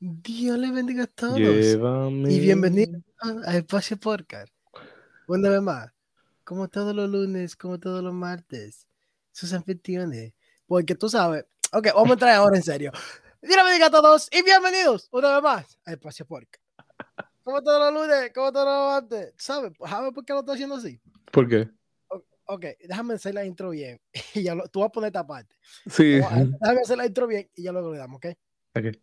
Dios le bendiga a todos. Llévame. Y bienvenidos a Espacio Podcast. Una vez más, como todos los lunes, como todos los martes, sus anfitriones. Porque tú sabes, ok, vamos a entrar ahora en serio. Dios le bendiga a todos y bienvenidos una vez más a Espacio Podcast. Como todos los lunes, como todos los martes. ¿Sabes? ¿Sabes por qué lo estoy haciendo así? ¿Por qué? Ok, déjame hacer la intro bien. Y ya lo, tú vas a poner esta parte. Sí. Déjame hacer la intro bien y ya luego le damos, ¿ok? Ok.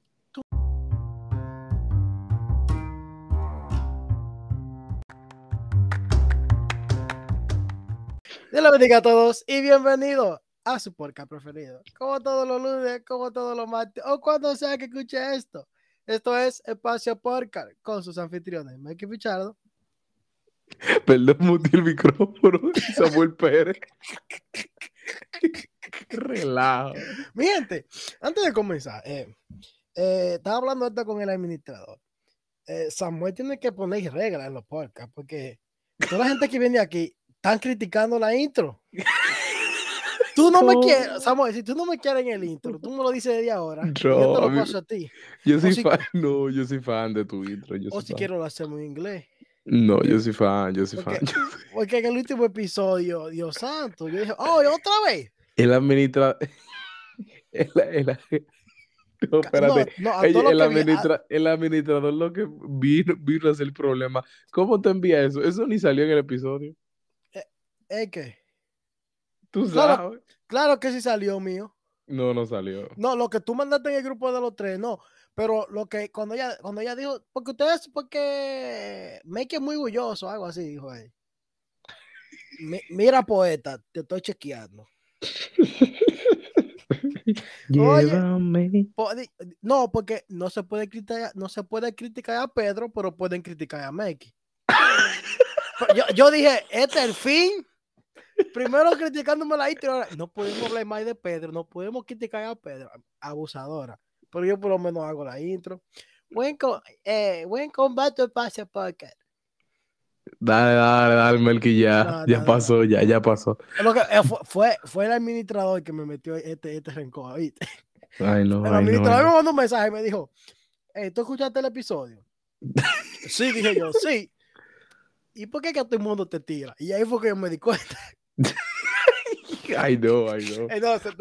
Dios les bendiga a todos y bienvenidos a su podcast preferido. Como todos los lunes, como todos los martes, o cuando sea que escuche esto. Esto es Espacio Podcast con sus anfitriones, Mikey Pichardo. Perdón, muteé el micrófono. Samuel Pérez. Relajo. Mi gente, antes de comenzar, eh, eh, estaba hablando esto con el administrador. Eh, Samuel tiene que poner reglas en los podcasts porque toda la gente que viene aquí están criticando la intro. Tú no me quieres, Samuel, si tú no me quieres en el intro, tú me lo dices de ahora. yo No, te lo paso a ti. Yo soy si- fan. No, yo soy fan de tu intro. Yo O si fan. quiero lo hacemos en inglés. No, yo soy fan. Yo soy Porque- fan. Porque en el último episodio, Dios santo, yo dije, oh, ¿y otra vez. El administrador. El, el- No, espérate. No, no, el, vi- a- administra- el administrador lo que vino, vino a el problema. ¿Cómo te envía eso? Eso ni salió en el episodio. Es que, Tú Claro. sabes. claro que sí salió mío. No, no salió. No, lo que tú mandaste en el grupo de los tres, no. Pero lo que cuando ella, cuando ella dijo, porque ustedes, porque Make es muy orgulloso, algo así, dijo él. Mi- mira, poeta, te estoy chequeando. Oye. Po- No, porque no se puede criticar, no se puede criticar a Pedro, pero pueden criticar a Make. yo, yo dije, este es el fin. Primero criticándome la intro, ahora, no podemos hablar más de Pedro, no podemos criticar a Pedro, abusadora. Pero yo por lo menos hago la intro. Buen, co- eh, buen combate pase podcast. Dale, dale, dale, Melqui, ya. No, ya no, pasó, ya, ya pasó. Lo que, eh, fue, fue, fue el administrador que me metió este, este rencor. ¿oíste? Ay, no, El ay, administrador me mandó un mensaje y me dijo, "Ey, ¿tú escuchaste el episodio? sí, dije yo, sí. ¿Y por qué que todo el mundo te tira? Y ahí fue que yo me di cuenta. Ay, no, ay, no.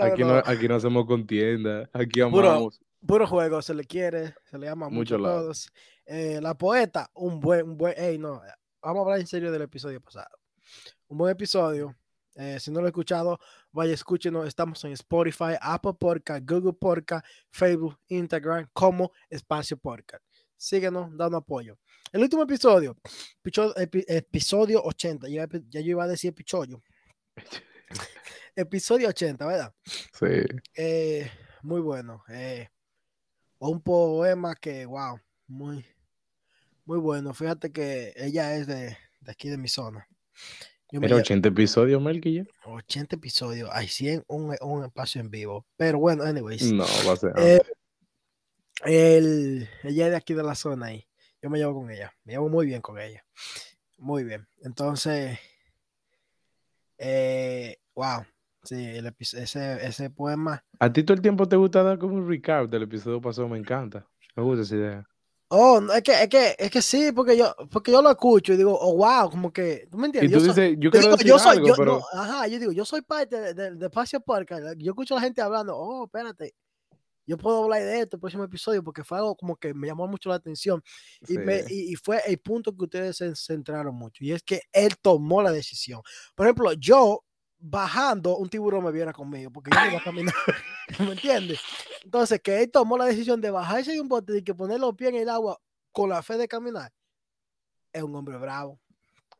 Aquí no, aquí no hacemos contienda. Aquí Puro- amamos. puro juego, se le quiere, se le llama mucho Mucho a todos. Eh, la poeta, un buen, un buen, ey, no, vamos a hablar en serio del episodio pasado. Un buen episodio. Eh, si no lo he escuchado, vaya, escúchenos. Estamos en Spotify, Apple Podcast, Google Podcast, Facebook, Instagram, como Espacio Podcast. Síguenos, dando apoyo. El último episodio, episodio 80, ya, ya yo iba a decir pichollo. episodio 80, ¿verdad? Sí. Eh, muy bueno. eh, un poema que, wow, muy, muy bueno. Fíjate que ella es de, de aquí de mi zona. Yo Era lle- 80 episodios, Melqui, ya. 80 episodios, hay 100, un, un espacio en vivo. Pero bueno, anyways. No, va a ser. Eh, el- ella es de aquí de la zona ahí. Yo me llevo con ella. Me llevo muy bien con ella. Muy bien. Entonces, eh, wow. Sí, el ese, ese poema. A ti todo el tiempo te gusta dar como un recap del episodio pasado, me encanta. Me gusta esa idea. Oh, no, es que, es que, es que sí, porque yo, porque yo lo escucho y digo, oh, wow, como que, ¿tú me Y entiendes? tú Yo soy- dices, yo yo quiero digo, decir yo soy, algo, yo, pero no, ajá, yo digo, yo soy parte de, de, de Espacio Podcast. Yo escucho a la gente hablando, oh, espérate, yo puedo hablar de esto el próximo episodio porque fue algo como que me llamó mucho la atención y, me, sí. y, y fue el punto que ustedes se centraron mucho y es que él tomó la decisión. Por ejemplo, yo bajando, un tiburón me viera conmigo porque yo no iba a caminar, ¿me entiendes? Entonces, que él tomó la decisión de bajarse de un bote y que poner los pies en el agua con la fe de caminar, es un hombre bravo.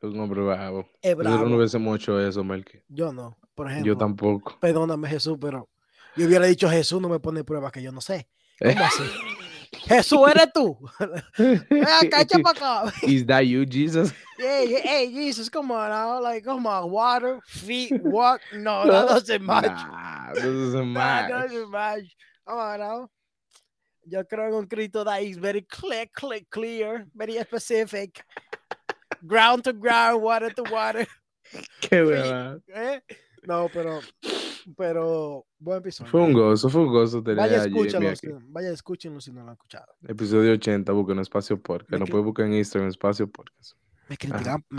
es un hombre bravo. Es Nosotros no bravo. hubiésemos hecho eso, Melqui. Yo no, por ejemplo. Yo tampoco. Perdóname, Jesús, pero yo hubiera dicho Jesús, no me pone pruebas que yo no sé. ¿Cómo así? Jesús, eres tú. Echa para acá. Is that you, Jesus? Hey, hey, Jesus, come on now. Like, come on, water, feet, walk. No, that doesn't match. Nah, that doesn't That match. doesn't match. Come on now. Yo creo en un Cristo that is very clear, clear, clear, very specific. Ground to ground, water to water. Qué verdad. ¿eh? No, pero Pero buen episodio. Fue un gozo, fue un gozo tener Vaya, a escúchalo, aquí. vaya, escúchenlo si no lo han escuchado. Episodio 80, busquen Espacio Podcast. Me cre- pueden buscar en Instagram, Espacio Podcast. Me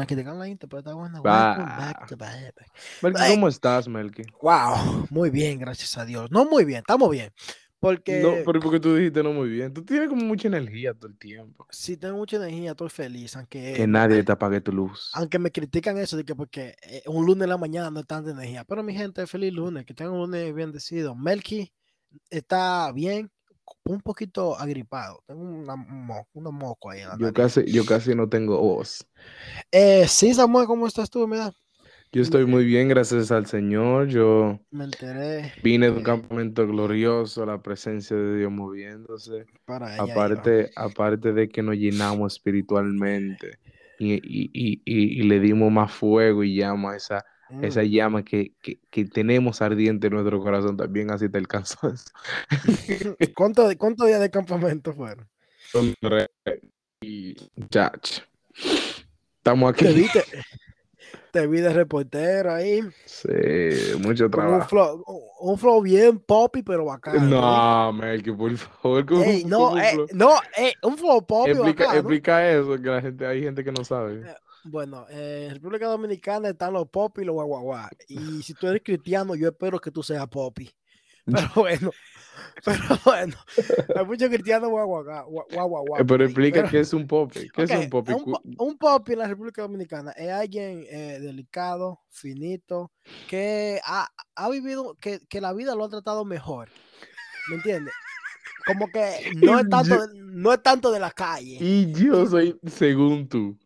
critican la gente, pero está. Welcome back to. Melky. ¿cómo estás, Melky? Wow, muy bien, gracias a Dios. No muy bien, estamos bien. Porque No, pero porque tú dijiste no muy bien. Tú tienes como mucha energía todo el tiempo. si tengo mucha energía, estoy feliz, aunque, Que nadie te apague tu luz. aunque me critican eso de que porque eh, un lunes en la mañana no hay tanta energía. Pero mi gente, feliz lunes, que tengan un lunes bien decidido. Melky está bien, un poquito agripado. Tengo una, un mo- unos mocos ahí en la Yo nariz. casi, yo casi no tengo voz. Eh, sí, Samuel, ¿cómo estás tú? Mira, Yo estoy muy bien, gracias al Señor. Yo me enteré vine de un Eh. campamento glorioso, la presencia de Dios moviéndose. para iba. Aparte, aparte de que nos llenamos espiritualmente y, y- y- y- le dimos más fuego y llama a esa, esa Mm. llama que, que- que tenemos ardiente en nuestro corazón, también así te alcanzó eso. ¿Cuánto- ¿Cuántos días de campamento fueron? Hombre, Y. Estamos aquí. te, te vi de reportero ahí. Sí, mucho Con un trabajo. flow, un flow bien poppy, pero bacano. ¿eh? No, Melky, por favor. ¿cómo- Ey, no, cómo eh, no, eh, un flow poppy explica, bacano. explica eso, que la gente, hay gente que no sabe. Bueno, en República Dominicana están los popi y los guaguaguá. Y si tú eres cristiano, yo espero que tú seas popi. Pero bueno, pero bueno, hay muchos cristianos guaguaguá. gua- guaguaguá Eh, Pero explica pero- qué es un popi. ¿Qué Ok, es un popi? Un, un popi en la República Dominicana es alguien eh, delicado, finito, que ha, ha vivido, que, que la vida lo ha tratado mejor. ¿Me entiendes? Como que no es tanto, Yo- no es tanto de la calle. Y yo soy, según tú,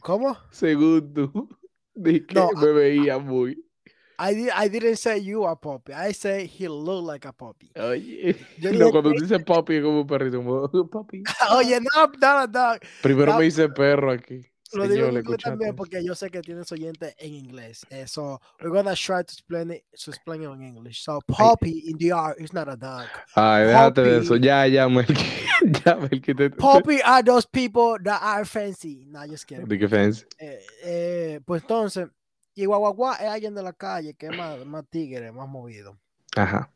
¿Cómo? según tú, de que No, me veía muy. I, I didn't say you are poppy. I say he look like a poppy. Oye, Yo no, dije cuando dice papi es como un perrito, como "Oh, papi. Oye, no, no, no. Primero No. me dice perro aquí. Lo digo Señor, en ¿le inglés también porque yo sé que tienes oyentes en inglés. Eh, so we're gonna try to explain it, to explain it in English. So puppy in the art is not a dog. Ay, déjate de eso. Ya, ya, Melky. ya, Melky. Te, Puppy are those people that are fancy. No, just kidding. ¿De qué fancy? Eh, eh, pues entonces, y guaguaguá es alguien de la calle que es más, más tigre, más movido. Ajá.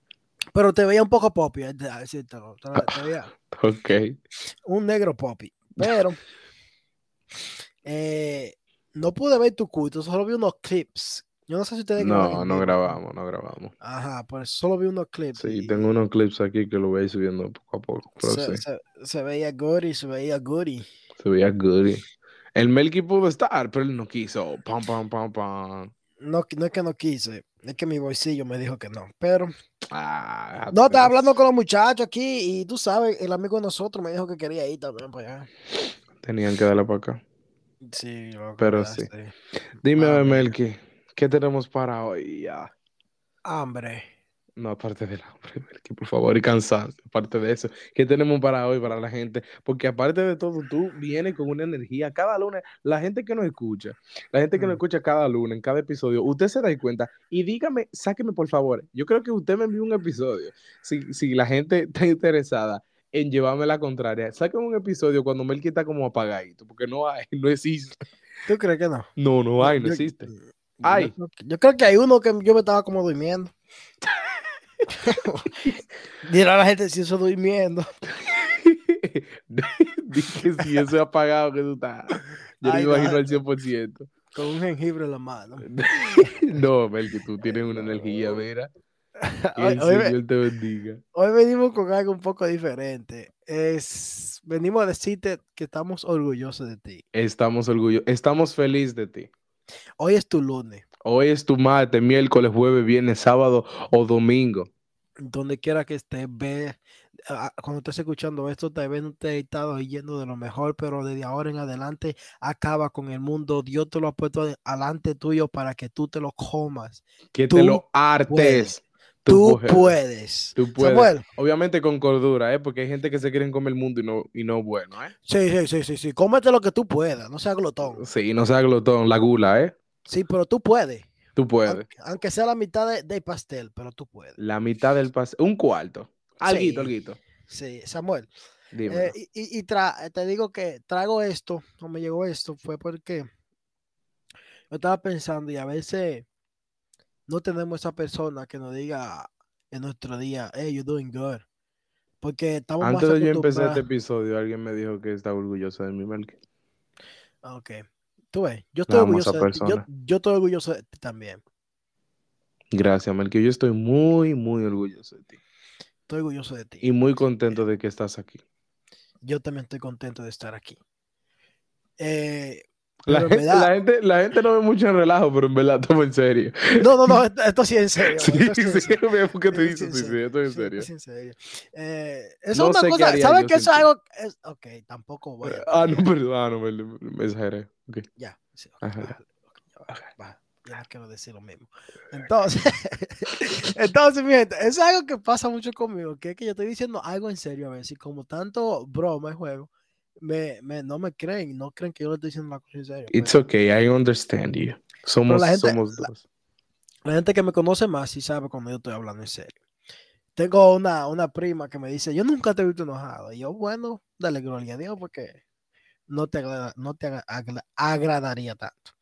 Pero te veía un poco poppy, es de- decírtelo. Te, te veía Ok. un negro poppy. Pero eh, no pude ver tu culto, solo vi unos clips. Yo no sé si ustedes No, no grabamos, no grabamos. Ajá, pues solo vi unos clips. Sí, y tengo unos clips aquí que lo voy a ir subiendo poco a poco. Se, sí, se- se veía goody, se veía goody. se veía good. El Melky pudo estar, pero él no quiso. Pam, pam, pam, pam. No, no es que no quise, es que mi bolsillo me dijo que no. Pero Ah, no, estaba hablando con los muchachos aquí y tú sabes, el amigo de nosotros me dijo que quería ir también para allá. Tenían que darle para acá. Sí, loco, Pero sí. Dime, Ah. Melky, ¿qué tenemos para hoy? Ya. Hambre. No, aparte del hambre, Melky, por favor, y cansancio. Aparte de eso, ¿qué tenemos para hoy, para la gente? Porque aparte de todo, tú vienes con una energía. Cada lunes, la gente que nos escucha, la gente que nos Mm. escucha cada lunes, en cada episodio, usted se da cuenta. Y dígame, sáqueme por favor. Yo creo que usted me envió un episodio. Si, si la gente está interesada en llevarme la contraria, sáqueme un episodio cuando Melky está como apagadito, porque no hay, no existe. ¿Tú crees que no? No, no hay, no Yo- existe. yo Hay. que- Yo creo que hay uno que yo me estaba como durmiendo. Dirá la gente si eso durmiendo. Dije, si eso es apagado que tú estás. Yo Ay, me imagino no. al 100%. Con un jengibre en la mano. No, Mel, que tú tienes una energía, mira. Que Hoy, el hoy Señor te bendiga. hoy venimos con algo un poco diferente. Es, venimos a decirte que estamos orgullosos de ti. Estamos orgullosos, estamos felices de ti. Hoy es tu lunes. Hoy es tu martes, miércoles, jueves, viernes, sábado o domingo. Donde quiera que estés, ve. Cuando estés escuchando esto, tal vez no te he estado yendo de lo mejor, pero desde ahora en adelante acaba con el mundo. Dios te lo ha puesto adelante tuyo para que tú te lo comas. Que Tú te lo hartes. Tú puedes. puedes. Tú puedes. Samuel, Obviamente con cordura, ¿eh? Porque hay gente que se quiere comer el mundo y no, y no bueno, ¿eh? sí, sí, sí, sí, sí. Cómete lo que tú puedas, no seas glotón. Sí, no sea glotón, la gula, ¿eh? Sí, pero tú puedes. Tú puedes. Aunque, aunque sea la mitad de- del pastel, pero tú puedes. La mitad del paseo, un cuarto. Alguito, Sí. alguito. Sí, Samuel. Eh, y y- tra- te digo que traigo esto, no me llegó esto, fue porque yo estaba pensando y a veces no tenemos esa persona que nos diga en nuestro día, hey, you're doing good. Porque estamos Antes más de yo empezar este episodio, alguien me dijo que está orgulloso de mí, Melqui. Ah, Ok. Tú ves, yo estoy orgulloso de ti. Yo, yo estoy orgulloso de ti también. Gracias, Melqui. Yo estoy muy, muy orgulloso de ti. Estoy orgulloso de ti. Y muy contento de que estás aquí. Yo también estoy contento de estar aquí. Eh, La en gente, verdad- la, gente, la gente no ve mucho en relajo, pero en verdad estamos en serio. No, no, no, esto, esto sí es en serio. Sí, esto sí es en sí, serio. veo por qué te Esto sí dices, es sí, sí, estoy en Sí, serio. sí, en serio. Eh, eso No es una cosa, ¿sabes qué? Eso es algo. es- ok, tampoco voy a. Ah, no, perdón, ah, no, me, me exageré. Ok. Ya, sí, ok, Ajá. bájale, ok, ya baja. Ya no quiero decir lo mismo. Entonces, entonces, mi gente, es algo que pasa mucho conmigo, que es que yo estoy diciendo algo en serio a veces, y como tanto broma y juego, me, me, no me creen, no creen que yo le estoy diciendo una cosa en serio. It's pero okay, I understand you. Somos, la gente- somos la- dos. La gente que me conoce más sí sabe cuando yo estoy hablando en serio. Tengo una, una prima que me dice, yo nunca te he visto enojado. Y yo, bueno, dale gloria a Dios porque no te, agrada- no te agra- agra- agradaría tanto.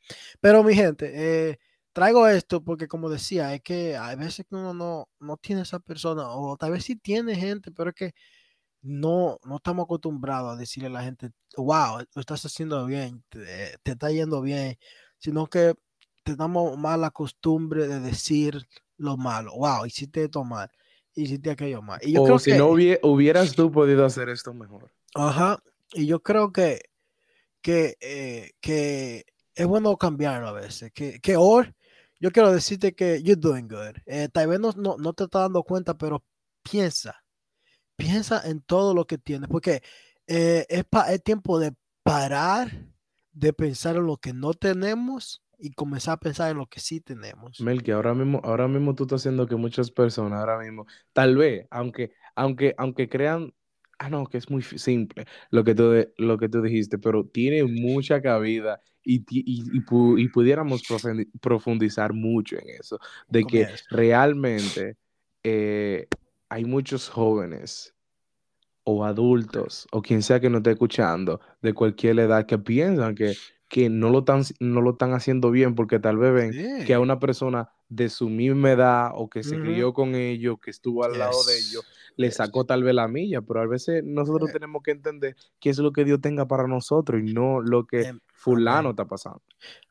Pero mi gente, eh, traigo esto porque como decía, es que hay veces que uno no, no tiene esa persona, o tal vez sí tiene gente, pero es que no, no estamos acostumbrados a decirle a la gente, wow, lo estás haciendo bien, te, te está yendo bien, sino que tenemos mala costumbre de decir lo malo, wow, hiciste esto mal, hiciste aquello mal. Y yo O creo si que, no hubie- hubieras tú podido hacer esto mejor. Ajá, y yo creo que, que, eh, que es bueno cambiarlo a veces. Que, que hoy yo quiero decirte que you're doing good. Eh, tal vez no, no, no te estás dando cuenta, pero piensa, piensa en todo lo que tienes, porque eh, es, pa- es tiempo de parar de pensar en lo que no tenemos y comenzar a pensar en lo que sí tenemos. Melqui, ahora mismo, ahora mismo tú estás haciendo que muchas personas, ahora mismo, tal vez, aunque, aunque, aunque crean, ah, no, que es muy simple lo que tú, de- lo que tú dijiste, pero tiene mucha cabida y, y, y pu- y pudiéramos profundi- profundizar mucho en eso, de que realmente eh, hay muchos jóvenes o adultos o quien sea que nos esté escuchando de cualquier edad que piensan que, que no lo están, no lo están haciendo bien porque tal vez ven que a una persona de su misma edad o que se crió con ellos, que estuvo al lado de ellos, le sacó tal vez la milla, pero a veces nosotros Eh. tenemos que entender qué es lo que Dios tenga para nosotros y no lo que Em, fulano amén. está pasando.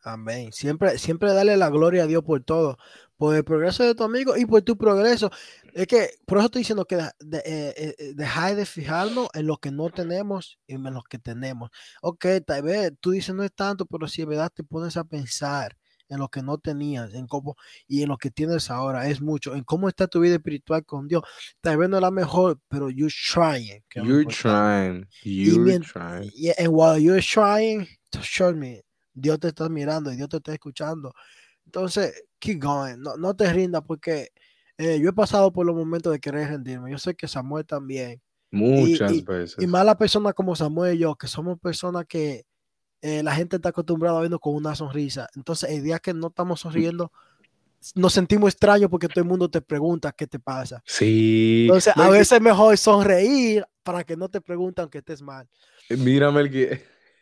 Amén. Siempre, siempre dale la gloria a Dios por todo, por el progreso de tu amigo y por tu progreso. Es que por eso estoy diciendo que de- de- eh, eh, eh, dejar de fijarnos en lo que no tenemos y en lo que tenemos. Ok, tal vez tú dices no es tanto, pero si en verdad te pones a pensar en lo que no tenías, en cómo y en lo que tienes ahora, es mucho, en cómo está tu vida espiritual con Dios. Tal vez no es la mejor, pero you're trying. You're trying, you're mien- trying. Y and while you're trying, trust me, Dios te está mirando y Dios te está escuchando. Entonces, keep going, no, no te rindas porque eh, yo he pasado por los momentos de querer rendirme. Yo sé que Samuel también. Muchas y- veces. Y más la persona como Samuel y yo, que somos personas que eh, la gente está acostumbrada a vernos con una sonrisa. Entonces, el día que no estamos sonriendo, nos sentimos extraños porque todo el mundo te pregunta qué te pasa. Sí. Entonces, a veces es mejor sonreír para que no te pregunten aunque estés mal. Mira, Melqui,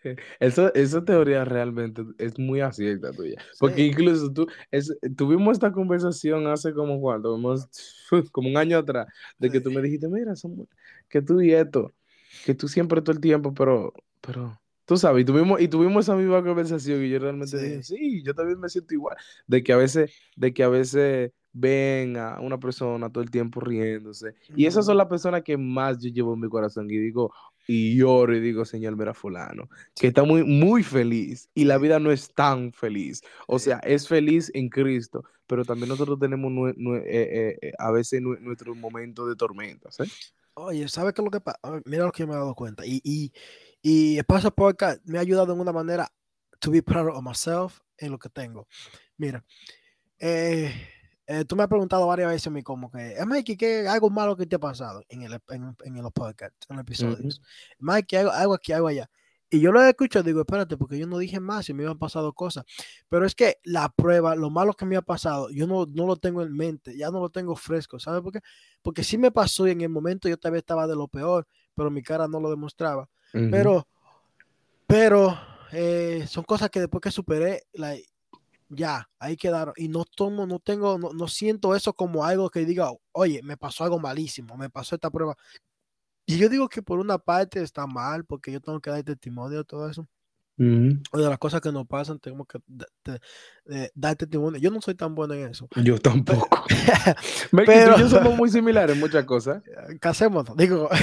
eso, esa teoría realmente es muy acierta tuya. Porque Sí. incluso tú, es, tuvimos esta conversación hace como cuánto, como, como un año atrás, de que tú me dijiste, mira, que tú y esto, que tú siempre todo el tiempo, pero, pero, tú sabes, y tuvimos, y tuvimos esa misma conversación y yo realmente dije, Sí. sí, yo también me siento igual, de que a veces, de que a veces ven a una persona todo el tiempo riéndose. Y esas son las personas que más yo llevo en mi corazón y digo, y lloro y digo, Señor, mira fulano, que está muy, muy feliz y la Sí. vida no es tan feliz. O Sí. sea, es feliz en Cristo, pero también nosotros tenemos eh, eh, eh, a veces nue- nuestros momentos de tormentas, ¿eh? Oye, ¿sabes qué es lo que pasa? Mira lo que me he dado cuenta. Y, y, y el Paso Podcast me ha ayudado en una manera to be proud of myself en lo que tengo. Mira, eh, eh, tú me has preguntado varias veces a mí como que, "Eh, Mikey, ¿qué algo malo que te ha pasado en, el, en, en los podcasts, en los episodios? Mikey, algo, algo aquí, algo allá. Y yo lo he escuchado, digo, espérate, porque yo no dije más y me han pasado cosas. Pero es que la prueba, lo malo que me ha pasado, yo no, no lo tengo en mente, ya no lo tengo fresco, ¿sabes por qué? Porque sí me pasó y en el momento yo todavía estaba de lo peor, pero mi cara no lo demostraba. Pero, pero eh, son cosas que después que superé, like, ya, ahí quedaron. Y no tomo, no tengo, no, no siento eso como algo que diga, oye, me pasó algo malísimo, me pasó esta prueba. Y yo digo que por una parte está mal, porque yo tengo que dar testimonio de todo eso. Ujú. O de las cosas que nos pasan, tenemos que da- te- eh, dar testimonio. Yo no soy tan bueno en eso. Yo tampoco. Pero- yo somos muy similares en muchas cosas. Casémonos, digo.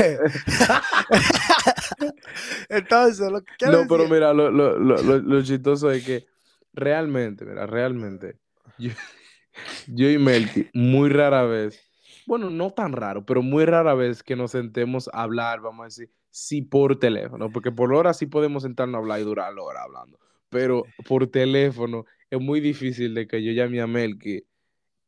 Entonces, lo que No, pero decir- mira, lo, lo, lo, lo, lo chistoso es que realmente, mira, realmente, yo, yo y Melky, muy rara vez, bueno, no tan raro, pero muy rara vez que nos sentemos a hablar, vamos a decir, sí por teléfono, porque por hora sí podemos sentarnos a hablar y durar la hora hablando, pero por teléfono es muy difícil de que yo llame a Melky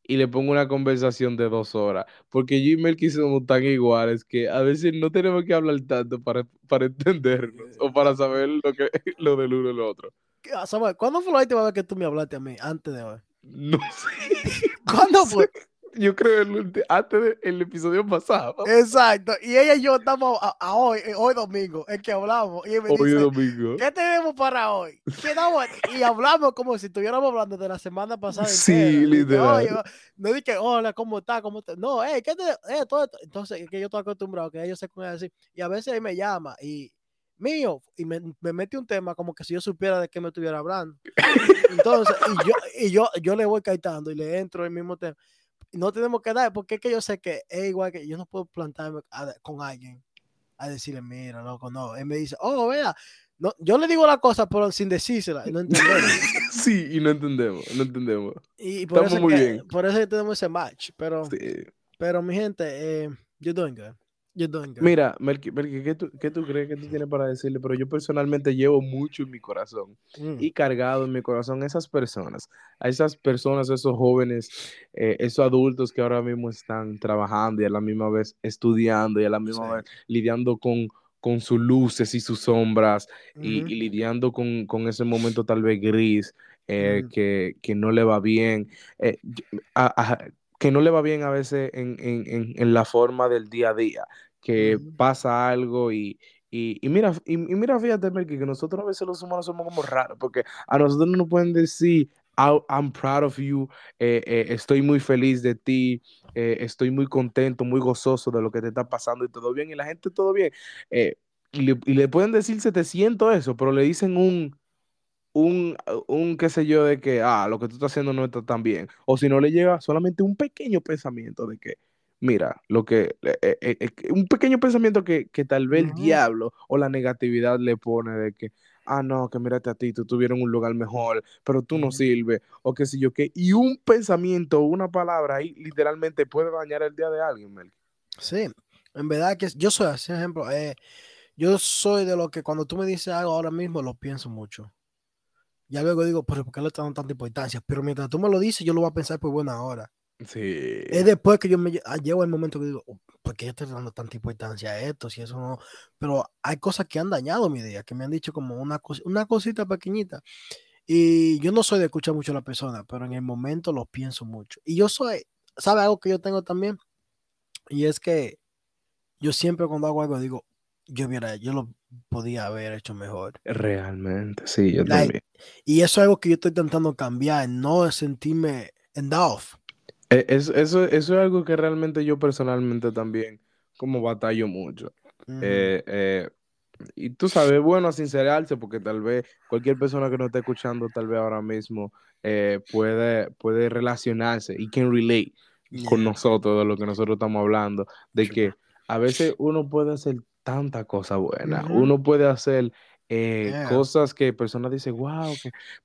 y le ponga una conversación de dos horas, porque yo y Melky somos tan iguales que a veces no tenemos que hablar tanto para, para entendernos o para saber lo, que, lo del uno y lo otro. ¿cuándo fue la última vez que tú me hablaste a mí? Antes de hoy. No sé. ¿Cuándo fue? Yo creo el antes del episodio pasado. Exacto. Y ella y yo estamos a, a hoy, eh, hoy domingo, en que hablamos. Y me Hoy dice, domingo. ¿qué tenemos para hoy? Y hablamos como si estuviéramos hablando de la semana pasada. Sí, entera. Literal. "Oye, no dije, hola, ¿cómo está? ¿Cómo está? No, hey, ¿qué te.? eh, todo esto". Entonces, es que yo estoy acostumbrado que ellos se con así. Y a veces él me llama y mío, y me, me mete un tema como que si yo supiera de qué me estuviera hablando. Entonces, y yo, y yo, yo le voy caitando y le entro el mismo tema. No tenemos que dar, porque es que yo sé que es igual que yo no puedo plantarme a- con alguien a decirle, mira, loco, no. Él me dice, oh, vea, no, yo le digo la cosa, pero sin decírsela, y no entendemos. Sí, y no entendemos, no entendemos. Y por Estamos eso, es muy que, bien. por eso que tenemos ese match. Pero, Sí. pero mi gente, eh, you're doing good. Mira, Melqui, Melqui, ¿qué tú, qué tú crees que tú tienes para decirle? Pero yo personalmente llevo mucho en mi corazón Mm, y cargado en mi corazón a esas personas, a esas personas, esos jóvenes, eh, esos adultos que ahora mismo están trabajando y a la misma vez estudiando y a la misma Sí. vez lidiando con, con sus luces y sus sombras y, ujú, y lidiando con, con ese momento tal vez gris eh, Ujú. que, que no le va bien, eh, a- a- que no le va bien a veces en, en- en- en la forma del día a día, que pasa algo y, y, y mira, y, y mira, fíjate, Melqui, que nosotros a veces los humanos somos como raros, porque a nosotros no nos pueden decir, "I- I'm proud of you, eh, eh, estoy muy feliz de ti, eh, estoy muy contento, muy gozoso de lo que te está pasando y todo bien, y la gente todo bien. y, le, y le pueden decir 700 eso, pero le dicen un, un, un qué sé yo de que, ah, lo que tú estás haciendo no está tan bien. O si no le llega solamente un pequeño pensamiento de que, mira, lo que, eh, eh, eh, un pequeño pensamiento que, que tal vez el diablo o la negatividad le pone de que, ah, no, que mírate a ti, tú tuvieras un lugar mejor, pero tú no sirves, o qué sé yo qué. Y un pensamiento, una palabra ahí literalmente puede dañar el día de alguien, Melqui. Sí, en verdad que yo soy así, ejemplo, eh, yo soy de lo que cuando tú me dices algo ahora mismo lo pienso mucho. Ya luego digo, pero ¿por qué le están dando tanta importancia? Pero mientras tú me lo dices, yo lo voy a pensar por buena hora. Sí. Es después que yo me lle- ah, llego el momento que digo, "Oh, ¿por qué yo estoy dando tanta importancia a esto? Si eso no. Pero hay cosas que han dañado mi día, que me han dicho como una, cos- una cosita pequeñita. Y yo no soy de escuchar mucho a la persona, pero en el momento lo pienso mucho. Y yo soy, ¿sabe algo que yo tengo también? Y es que yo siempre cuando hago algo digo, yo hubiera, yo lo podía haber hecho mejor. Realmente, sí, yo Like, también. Y eso es algo que yo estoy intentando cambiar, no sentirme en off. Eh, Eso, eso, eso es algo que realmente yo personalmente también como batallo mucho. Eh, eh, y tú sabes, bueno, sincerarse, porque tal vez cualquier persona que nos esté escuchando, tal vez ahora mismo, eh, puede, puede relacionarse y can relate con nosotros de lo que nosotros estamos hablando, de que a veces uno puede hacer tanta cosa buena, uno puede hacer eh, Yeah. cosas que personas dicen, wow,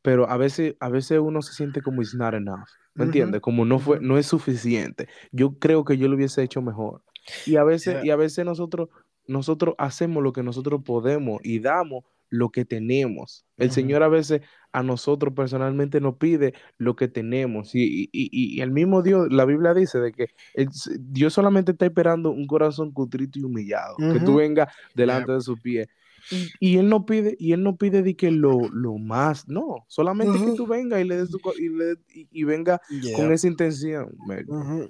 pero a veces, a veces uno se siente como it's not enough, ¿me entiendes? Como no fue, no es suficiente. Yo creo que yo lo hubiese hecho mejor. Y a veces, Yeah. y a veces nosotros, nosotros hacemos lo que nosotros podemos y damos lo que tenemos. El Ujú. Señor a veces a nosotros personalmente nos pide lo que tenemos. Y, y- y- y el mismo Dios, la Biblia dice de que el- Dios solamente está esperando un corazón contrito y humillado, que tú vengas delante de sus pies. Y, y él no pide, y él no pide de que lo, lo más, no, solamente que Ujú. tú vengas y le des tu y, le- y- venga Yeah. con esa intención.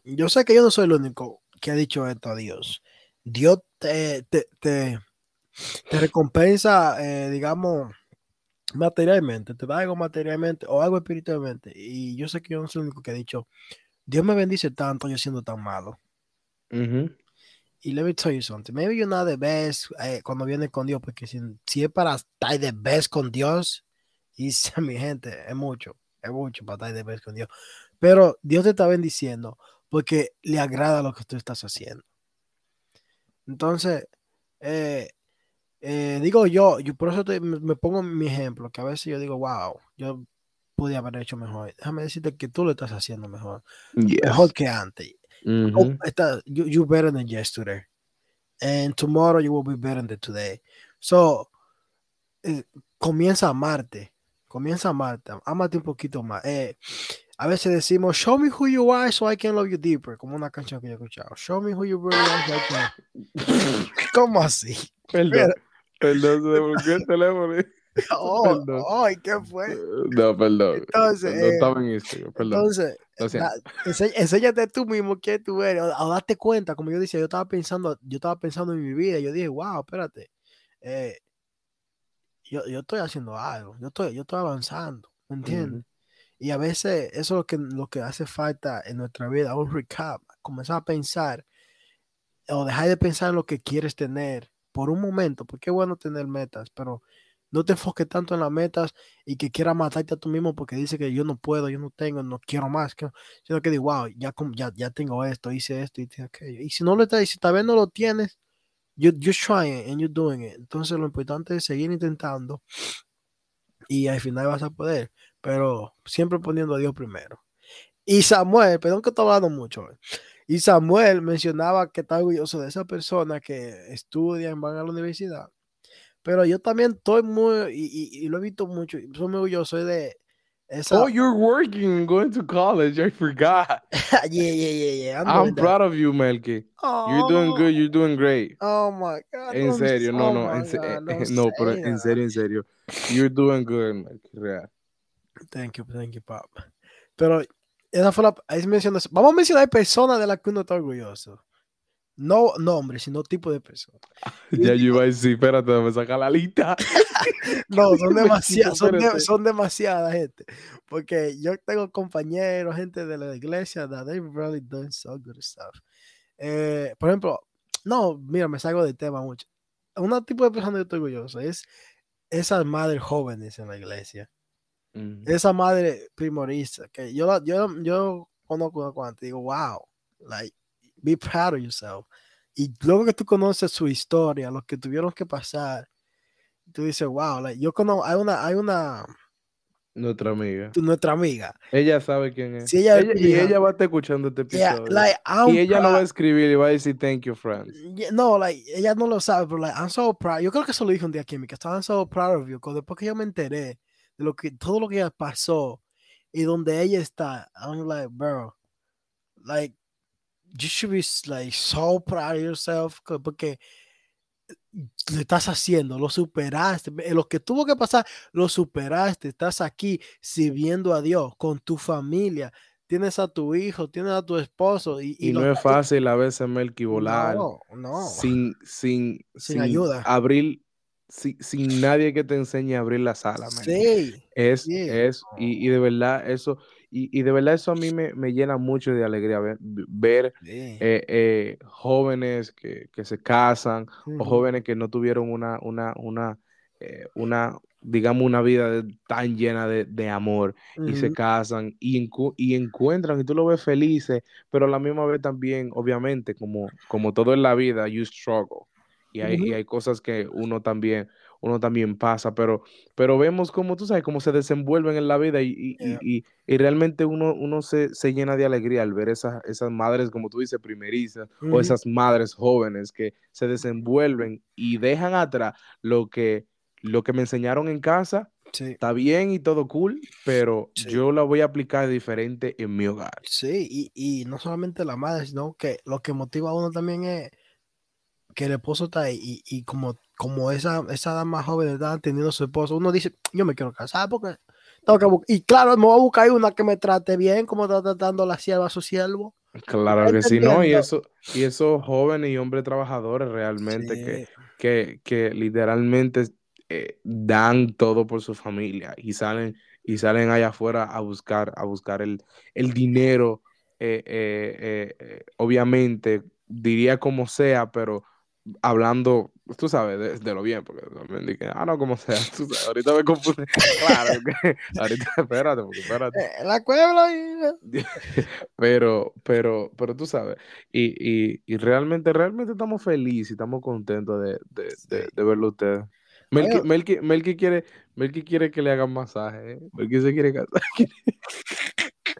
Yo sé que yo no soy el único que ha dicho esto a Dios. Dios te, te, te, te recompensa, eh, digamos, materialmente, te da algo materialmente o algo espiritualmente. Y yo sé que yo no soy el único que ha dicho, Dios me bendice tanto yo siendo tan malo. Ujú. Y let me tell you something, maybe you're not the best eh, cuando vienes con Dios, porque si, si es para estar the best con Dios, y mi gente, es mucho, es mucho para estar the best con Dios. Pero Dios te está bendiciendo porque le agrada lo que tú estás haciendo. Entonces, eh, eh, digo yo, yo por eso te- me, me pongo mi ejemplo, que a veces yo digo, wow, yo podía haber hecho mejor. Déjame decirte que tú lo estás haciendo mejor, mejor que antes. Oh, está, you, you better than yesterday. And tomorrow you will be better than today. So, eh, comienza a amarte. Comienza a amarte. Amate un poquito más. Eh, a veces decimos, show me who you are so I can love you deeper. Como una canción que yo he escuchado. Show me who you really are so I can... ¿Cómo así? Perdón. Perdón, se bloqueó el teléfono. Oh, Perdón. ay, ¿qué fue? No, perdón. Entonces, No eh, estaba en Instagram, perdón. Entonces, ense- enséñate tú mismo quién tú eres, o, o date cuenta, como yo decía, yo estaba pensando, yo estaba pensando en mi vida, yo dije, wow, espérate, eh, yo, yo estoy haciendo algo, yo estoy, yo estoy avanzando, ¿me entiendes? Y a veces eso es lo que, lo que hace falta en nuestra vida, un recap, comenzar a pensar o dejar de pensar en lo que quieres tener por un momento, porque es bueno tener metas, pero no te enfoques tanto en las metas y que quieras matarte a tú mismo porque dice que yo no puedo, yo no tengo, no quiero más, que- sino que digo, wow, ya, ya, ya tengo esto, hice esto, hice aquello. Y si no lo estás, si tal vez no lo tienes, you, you're trying and you're doing it. Entonces lo importante es seguir intentando y al final vas a poder, pero siempre poniendo a Dios primero. Y Samuel, perdón que estoy hablando mucho, eh, y Samuel mencionaba que está orgulloso de esa persona que estudian, van a la universidad. Pero yo también estoy muy, y, y- y lo he visto mucho, soy muy orgulloso de esa. Oh, you're working and going to college. I forgot. yeah, yeah, yeah, yeah. I'm proud of you, Melky. You're doing good. Oh, You're doing great. Oh my God. En serio, no, oh no, my en se- God, eh, don't no, pero en serio, en serio. You're doing good, Melky. Real. Thank you, thank you, pap. Pero esa fue la. Ahí mencionas. Vamos a mencionar personas de las que uno está orgulloso. No nombre, sino tipo de persona. Ya yo iba a decir, espérate, me saca la lista. No, son demasiadas, son, de- son demasiada gente. Porque yo tengo compañeros, gente de la iglesia, that they really doing so good stuff. Eh, por ejemplo, no, mira, me salgo del tema mucho. Un tipo de persona que estoy orgulloso es esas madres jóvenes en la iglesia. Mm. Esa madre primorista, que yo, la- yo, yo conozco una cuanta, digo, wow, like, be proud of yourself. Y luego que tú conoces su historia, lo que tuvieron que pasar, tú dices, wow, like, yo conozco, hay una, hay una, Nuestra amiga. tu- nuestra amiga, Ella sabe quién es. Si ella- Ella- y ella- ella va a estar escuchando este yeah, episodio. like, y ella no va a escribir y va a decir thank you, friends. Yeah, no, like, ella no lo sabe, pero like, I'm so proud. Yo creo que eso lo dije un día aquí, que estaba so proud of you, después que yo me enteré de lo que, todo lo que ella pasó y donde ella está, I'm like, bro, like, you should be like so proud of yourself, porque lo estás haciendo, lo superaste, lo que tuvo que pasar, lo superaste, estás aquí sirviendo a Dios con tu familia, tienes a tu hijo, tienes a tu esposo y, Y, lo no es fácil a veces, Melky, volar No, no. sin, sin, Sin ayuda. abrir, sin, sin nadie que te enseñe a abrir la sala. man. Sí. Es, es, y, y de verdad eso, y, y de verdad eso a mí me, me llena mucho de alegría ver, ver eh, eh, jóvenes que, que se casan o jóvenes que no tuvieron una, una, una, eh, una digamos, una vida de- tan llena de, de amor y se casan y, encu- y encuentran y tú lo ves felices, pero a la misma vez también, obviamente, como, como todo en la vida, you struggle. Y hay, y Ujú. hay cosas que uno también, uno también pasa, pero, pero vemos cómo, tú sabes, cómo se desenvuelven en la vida y, y- y- Yeah. y- y realmente uno, uno se, se llena de alegría al ver esas, esas madres, como tú dices, primerizas, o Ujú. esas madres jóvenes que se desenvuelven y dejan atrás lo que, lo que me enseñaron en casa, Sí, está bien y todo cool, pero Sí. yo la voy a aplicar diferente en mi hogar. sí, y, y no solamente la madre, sino que lo que motiva a uno también es que el esposo está ahí y, y como, como esa, esa dama joven está teniendo su esposo, uno dice, yo me quiero casar porque tengo que bu-". Y claro, me voy a buscar una que me trate bien, como está tratando la sierva a su siervo. Claro que sí, ¿no? Y eso, y esos jóvenes y hombres trabajadores realmente que, que, que literalmente eh, dan todo por su familia y salen, y salen allá afuera a buscar, a buscar el, el dinero, eh, eh, obviamente, diría como sea, pero hablando, tú sabes, de, lo bien, porque también dije, ah, no, como sea, tú sabes, ahorita me confunde. Claro, que, ahorita, espérate, porque espérate. Eh, la cueva pero, pero, pero tú sabes, y, y, y realmente, realmente estamos felices y estamos contentos de, de, de, de verlo ustedes. Melky, Melky, Melky, quiere, Melky quiere que le hagan masaje, ¿eh? Melky se quiere casar.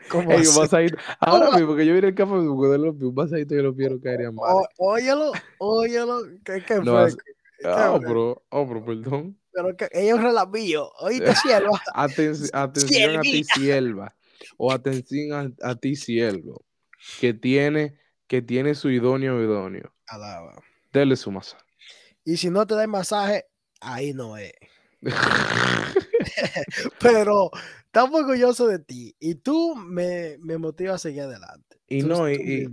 ¿Cómo Ey, un masajito. Ahora mismo que yo vine el café de un masajito yo lo quiero caería mal. Óyelo, óyelo. ¿Qué, qué no, fue? Ah, bro, oh, bro, perdón. Pero que un relambío. Oíste, sierva. Aten atención a ti, sierva. O atención a, a, ti, siervo. Que tiene, que tiene su idóneo idóneo. Alaba. Dele su masaje. Y si no te da el masaje, ahí no es. Pero estamos orgulloso de ti y tú me, me motivas a seguir adelante. Y no, y,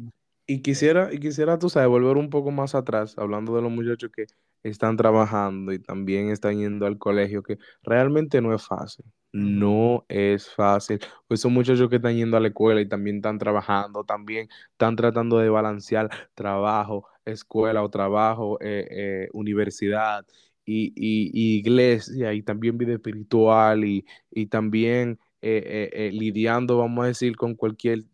y, quisiera, y quisiera, tú sabes, volver un poco más atrás, hablando de los muchachos que están trabajando y también están yendo al colegio, que realmente no es fácil. No es fácil. Pues son muchachos que están yendo a la escuela y también están trabajando, también están tratando de balancear trabajo, escuela o trabajo, eh, eh, universidad y, y, iglesia y también vida espiritual y, y también eh, eh, eh, lidiando, vamos a decir, con cualquier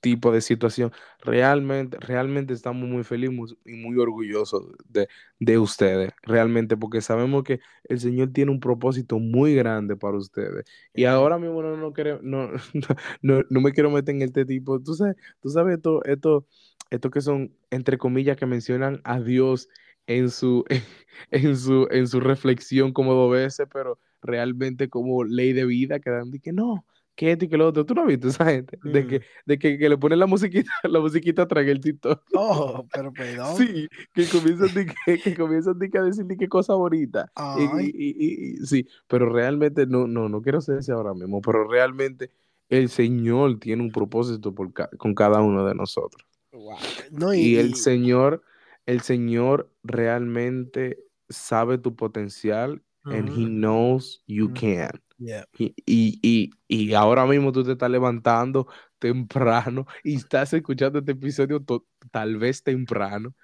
tipo de situación. Realmente, realmente estamos muy felices y muy orgullosos de, de, ustedes, realmente, porque sabemos que el Señor tiene un propósito muy grande para ustedes. Y ahora mismo no, no, no, no, no, me quiero meter en este tipo. Tú sabes, tú sabes esto, esto, esto que son, entre comillas, que mencionan a Dios en su, en su, en su reflexión como dos veces, pero realmente como ley de vida, que dan de que no, que esto y que lo otro. ¿Tú no has visto esa gente? De, que, mm. de que, que, le ponen la musiquita, la musiquita traga el TikTok. Oh, pero perdón. Sí, que comienzan, de que, que comienzan de que a decir qué cosa bonita. Y, y, y, sí, pero realmente no, no, no quiero ser ese ahora mismo, pero realmente el Señor tiene un propósito por con cada uno de nosotros. No, y, el Señor el Señor realmente sabe tu potencial and he knows you can. Y, y, y, ahora mismo tú te estás levantando temprano y estás escuchando este episodio tal vez temprano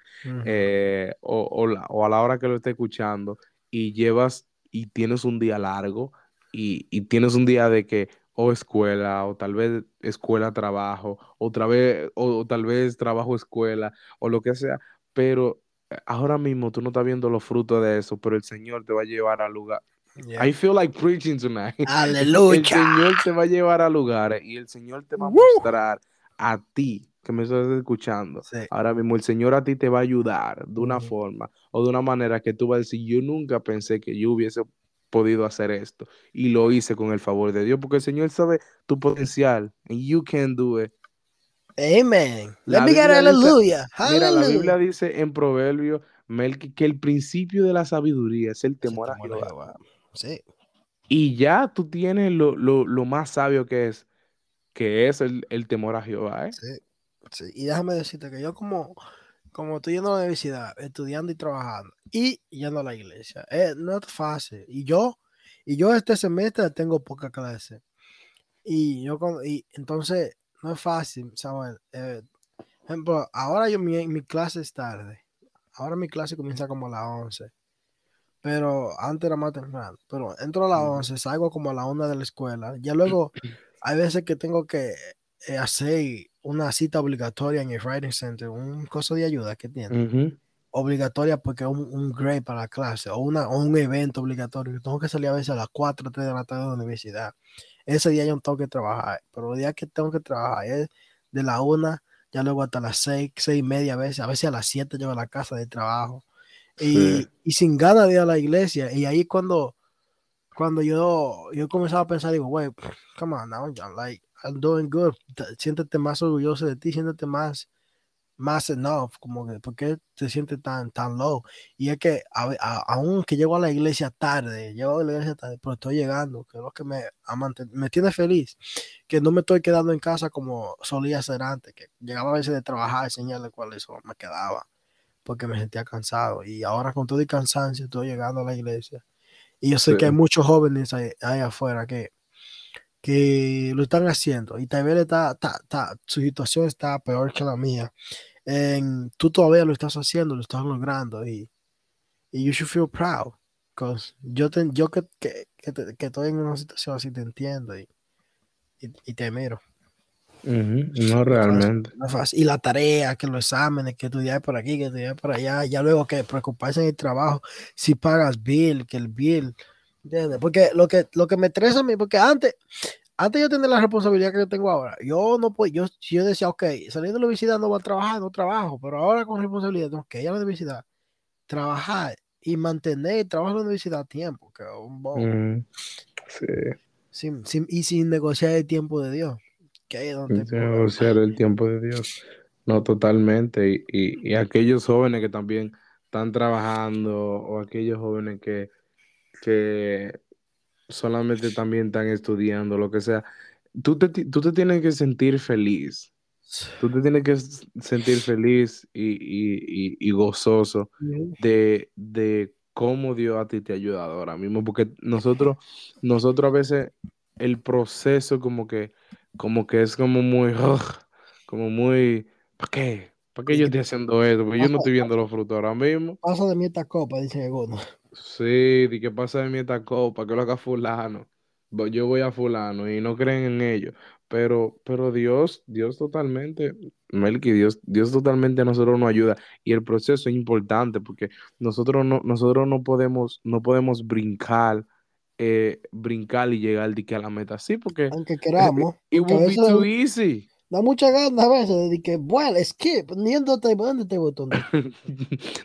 eh, o, o, a la hora que lo estés escuchando y llevas y tienes un día largo y, y tienes un día de que o escuela o tal vez escuela trabajo otra vez o tal vez trabajo escuela o lo que sea pero eh, ahora mismo tú no estás viendo los frutos de eso, pero el Señor te va a llevar a lugar. I feel like preaching tonight. Aleluya. El Señor te va a llevar a lugares y el Señor te va a mostrar a ti que me estás escuchando. Ahora mismo el Señor a ti te va a ayudar de una forma o de una manera que tú vas a decir, yo nunca pensé que yo hubiese podido hacer esto y lo hice con el favor de Dios porque el Señor sabe tu potencial and you can do it Amen. Let me get aleluya. Mira, la Biblia dice en Proverbio que el principio de la sabiduría es el temor, a Jehová. Sí. Y ya tú tienes lo, lo, lo, más sabio que es, que es el, el temor a Jehová. ¿eh? Sí. sí. Y déjame decirte que yo como, como estoy yendo a la universidad, estudiando y trabajando, y yendo a la iglesia, eh, no es fácil. Y yo, y yo este semestre tengo poca clase. Y yo y entonces no es fácil, Samuel. Eh, ejemplo, ahora yo mi, mi clase es tarde. Ahora mi clase comienza como a las 11. Pero antes era más temprano. Pero entro a las 11, salgo como a la 1 de la escuela. Ya luego hay veces que tengo que eh, hacer una cita obligatoria en el Writing Center, un coso de ayuda que tiene. Obligatoria porque es un, un, grade para la clase o, una, o un evento obligatorio. Tengo que salir a veces a las 4 o 3 de la tarde de la universidad ese día yo no tengo que trabajar, pero los días que tengo que trabajar es de la una, ya luego hasta las seis, seis y media a veces, a veces a las siete llego a la casa de trabajo y, y sin ganas de ir a la iglesia. Y ahí cuando, cuando yo, yo comenzaba a pensar, digo, wey, come on now, like, I'm doing good, siéntete más orgulloso de ti, siéntete más más enough, como que, ¿por qué te sientes tan, tan low? Y es que aún que llego a la iglesia tarde, llego a la iglesia tarde, pero estoy llegando, que es lo que me, me tiene feliz, que no me estoy quedando en casa como solía ser antes, que llegaba a veces de trabajar, enseñarle cuáles son, me quedaba, porque me sentía cansado. Y ahora con todo el cansancio estoy llegando a la iglesia Y yo sé que hay Sí. muchos jóvenes ahí, ahí afuera que, que lo están haciendo y tal vez está, está- está- su situación está peor que la mía. En, tú todavía lo estás haciendo, lo estás logrando y, y you should feel proud. yo, te, yo que, que, que, te- que estoy en una situación así te entiendo y, y, y te miro. Ujú, No No realmente. Y la tarea, que los exámenes, que estudiar por aquí, que estudiar por allá, ya luego que preocuparse en el trabajo, si pagas bill, que el bill, ¿entiendes? Porque lo que, lo que me estresa a mí, porque antes, antes yo tenía la responsabilidad que yo tengo ahora, yo no puedo, yo, yo decía, ok, saliendo de la universidad no voy a trabajar, no trabajo, pero ahora con responsabilidad, tengo que ir a la universidad, trabajar y mantener el trabajo en la universidad a tiempo, que es un bobo, Ujú, Sí. sin- sin- y sin negociar el tiempo de Dios, que ahí es donde está el problema. Negociar el tiempo de Dios. No, totalmente. Y, y, y aquellos jóvenes que también están trabajando o aquellos jóvenes que, que solamente también están estudiando, lo que sea, tú te, tú te tienes que sentir feliz. Tú te tienes que sentir feliz y, y, y, y gozoso de, de cómo Dios a ti te ha ayudado ahora mismo, porque nosotros, nosotros a veces el proceso como que, como que es como muy, ugh, como muy, ¿para qué? ¿Para qué yo estoy haciendo esto? Porque yo no estoy viendo los frutos ahora mismo. pasa de mí esta copa, dice algunos. Sí, de qué pasa de mí esta copa, que lo haga fulano. Yo voy a fulano y no creen en ello. Pero, pero Dios, Dios totalmente, Melqui, Dios, Dios totalmente a nosotros nos ayuda. Y el proceso es importante porque nosotros no, nosotros no podemos, no podemos brincar, eh, brincar y llegar de que a la meta. Sí, porque Aunque queramos, it porque be too easy. Da mucha gana a veces de que, bueno, skip, ni dónde está dónde está el botón.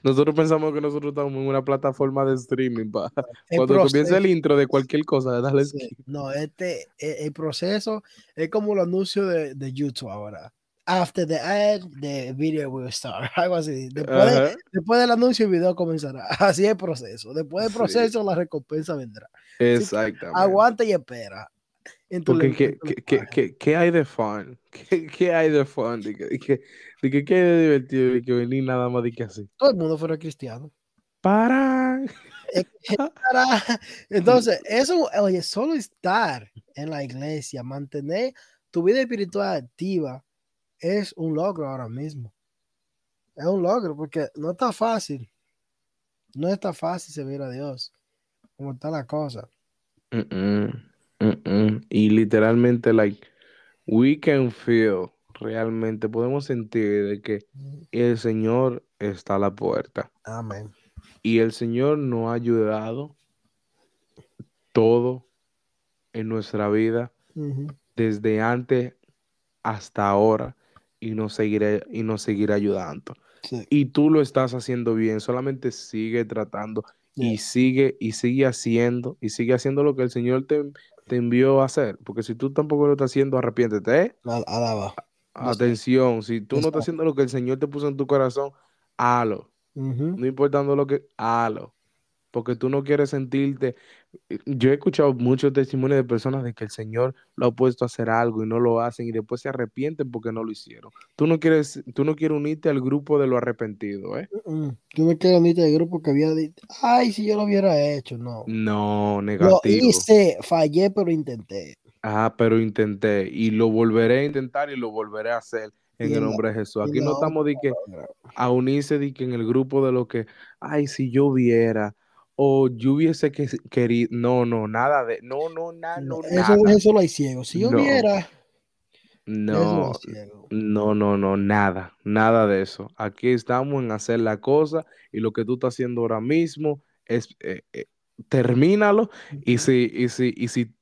Nosotros pensamos que nosotros estamos en una plataforma de streaming. pa. El Cuando comienza proceso, el intro de cualquier cosa, dale sí, skip. no, este, e- el, proceso es como el anuncio de, de YouTube ahora. After the ad, the video will start. Algo así. Después, de- Ajá. después del anuncio, el video comenzará. Así es el proceso. Después del Sí, proceso, la recompensa vendrá. Exactamente. aguanta y espera. En tu, Porque ¿qué, qué, qué, qué, qué hay de fun? ¿Qué, qué hay de fun? De que, de qué hay de divertido de que venir nada más de que así. Todo el mundo fuera cristiano. Para. Eh, eh, para- Entonces, eso, oye, solo estar en la iglesia, mantener tu vida espiritual activa, es un logro ahora mismo. Es un logro porque no está fácil. No está fácil servir a Dios. Como está la cosa. Mm-mm, mm-mm. Y literalmente, like, we can feel, realmente podemos sentir de que el Señor está a la puerta. Amén. Y el Señor nos ha ayudado todo en nuestra vida, desde antes hasta ahora, y nos seguirá, y nos seguirá ayudando. Sí. Y tú lo estás haciendo bien, solamente sigue tratando y Yeah. sigue y sigue haciendo y sigue haciendo lo que el Señor te, te envió a hacer. Porque si tú tampoco lo estás haciendo, arrepiéntete. ¿eh? Al- Alaba. Atención, si tú no estás haciendo lo que el Señor te puso en tu corazón, halo. No importando lo que, halo. Porque tú no quieres sentirte. Yo he escuchado muchos testimonios de personas de que el Señor lo ha puesto a hacer algo y no lo hacen y después se arrepienten porque no lo hicieron. Tú no quieres, tú no quieres unirte al grupo de los arrepentidos, ¿eh? Mm, Yo me quedo ni del grupo que había dicho, ay, si yo lo hubiera hecho, no. No, Lo negativo. hice, fallé, pero intenté. Ah, pero intenté y lo volveré a intentar y lo volveré a hacer en el nombre de Jesús. Aquí no estamos de que a unirse de que en el grupo de lo que, ay, si yo hubiera o yo hubiese que, querido, no, no, nada de, no, no, na, No, no, eso, nada, eso lo hay ciego. Si yo no, viera, no, no, no, no, nada, nada de eso. Aquí estamos en hacer la cosa y lo que tú estás haciendo ahora mismo es, eh, eh, termínalo y si, y si, y si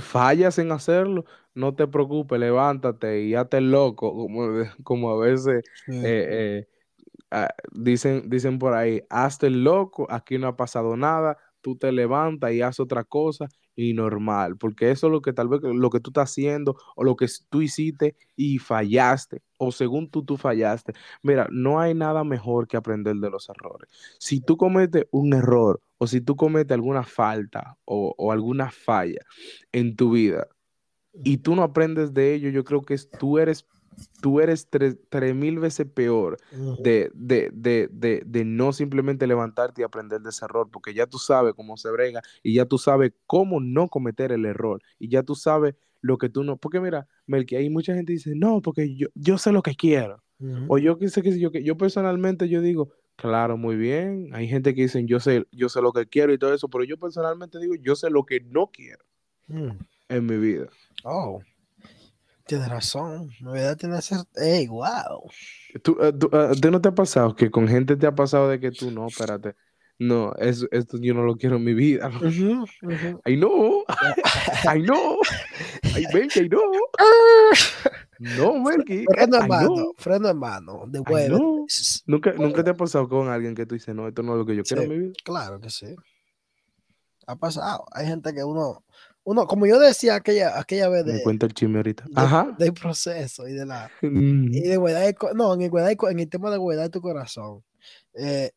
fallas en hacerlo, no te preocupes, levántate y hazte loco, como, como a veces Sí. eh, ah, dicen, dicen por ahí, hazte el loco, aquí no ha pasado nada, tú te levantas y haces otra cosa y normal, porque eso es lo que tal vez lo que tú estás haciendo o lo que tú hiciste y fallaste, o según tú, tú fallaste. Mira, no hay nada mejor que aprender de los errores. Si tú cometes un error o si tú cometes alguna falta o, o alguna falla en tu vida y tú no aprendes de ello, yo creo que tú eres tú eres tres, tres mil veces peor de, de, de, de, de no simplemente levantarte y aprender de ese error, porque ya tú sabes cómo se brega y ya tú sabes cómo no cometer el error y ya tú sabes lo que tú no, porque mira, Melqui, hay mucha gente que dice, no, porque yo, yo sé lo que quiero, Ujú. o yo qué sé, qué sé yo, que yo personalmente yo digo, claro, muy bien, hay gente que dicen, yo sé, yo sé lo que quiero y todo eso, pero yo personalmente digo, yo sé lo que no quiero Mm. en mi vida. Oh, tienes razón. Novedad tiene que ser. ¡Ey, wow! ¿Tú, eh, tú, eh, ¿a ti no te ha pasado que con gente te ha pasado de que tú no, espérate, no, eso, esto yo no lo quiero en mi vida. ¿no? Ujú, ujú. I know, I know, I Melqui, I know. No, Melqui, Freno en mano, freno en mano. De. Nunca, nunca te ha pasado con alguien que tú dices, no, esto no es lo que yo quiero Sí. en mi vida. Claro que sí. Ha pasado. Hay gente que uno, uno, como yo decía aquella, aquella vez Me de, cuenta el chisme ahorita. de- Ajá. del proceso y de la Mm. y de guardar el no, en el, guardar en el tema de guardar tu corazón. eh,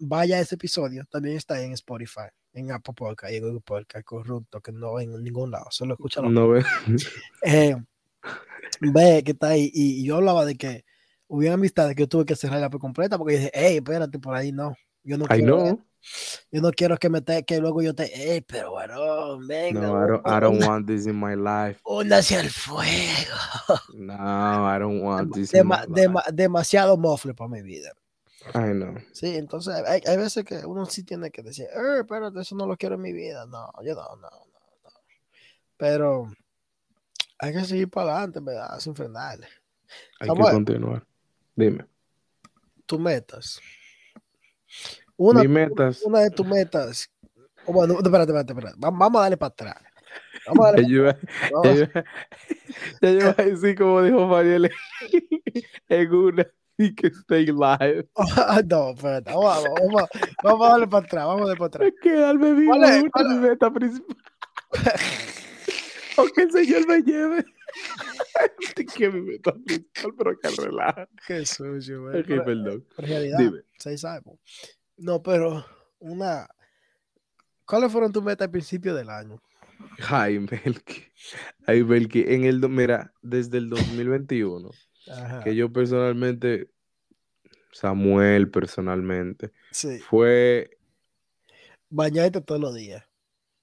vaya ese episodio, también está en Spotify, en Apple Podcast y en Google Podcast, corrupto, que no en ningún lado, solo escúchalo. No ve. Eh, ve que está ahí y, y yo hablaba de que hubiera amistades que yo tuve que cerrarla por completa porque dije, hey, espérate, por ahí no. Yo no I quiero, know. yo no quiero que me te, que luego yo te, hey, pero bueno, venga, No, I don't, I don't want this in my life. una hacia el fuego. No, I don't want this Dema- in my life. dema- demasiado mofle para mi vida. I know. Sí, entonces hay, hay veces que uno sí tiene que decir, eh, espérate, eso no lo quiero en mi vida. No, yo no, no, no, no. Pero hay que seguir para adelante, ¿verdad? Sin frenarle. Hay Samuel. que continuar. Dime. Tus metas. Una, metas. una de tus metas. oh, bueno, no, espérate, espérate, espérate. Va- Vamos a darle para atrás. Vamos a darle yo iba- pa- ya yo a decir como dijo Mariel en una y que stay live. No, espérate. Vamos, vamos, vamos a darle para atrás. Vamos a darle para atrás. Quedarme vivo ¿Cuál es? una ¿Cuál de mis metas principales. o que el Señor me lleve. que principal, pero que relaja. Qué sucio, güey. Perdón. en realidad, Dime. seis años. No, pero una. ¿Cuáles fueron tus metas al principio del año? Ay, Melqui. Ay, Melqui. En el, mira, desde el 2021, Ajá. que yo personalmente, Samuel personalmente, Sí, fue bañarte todos los días.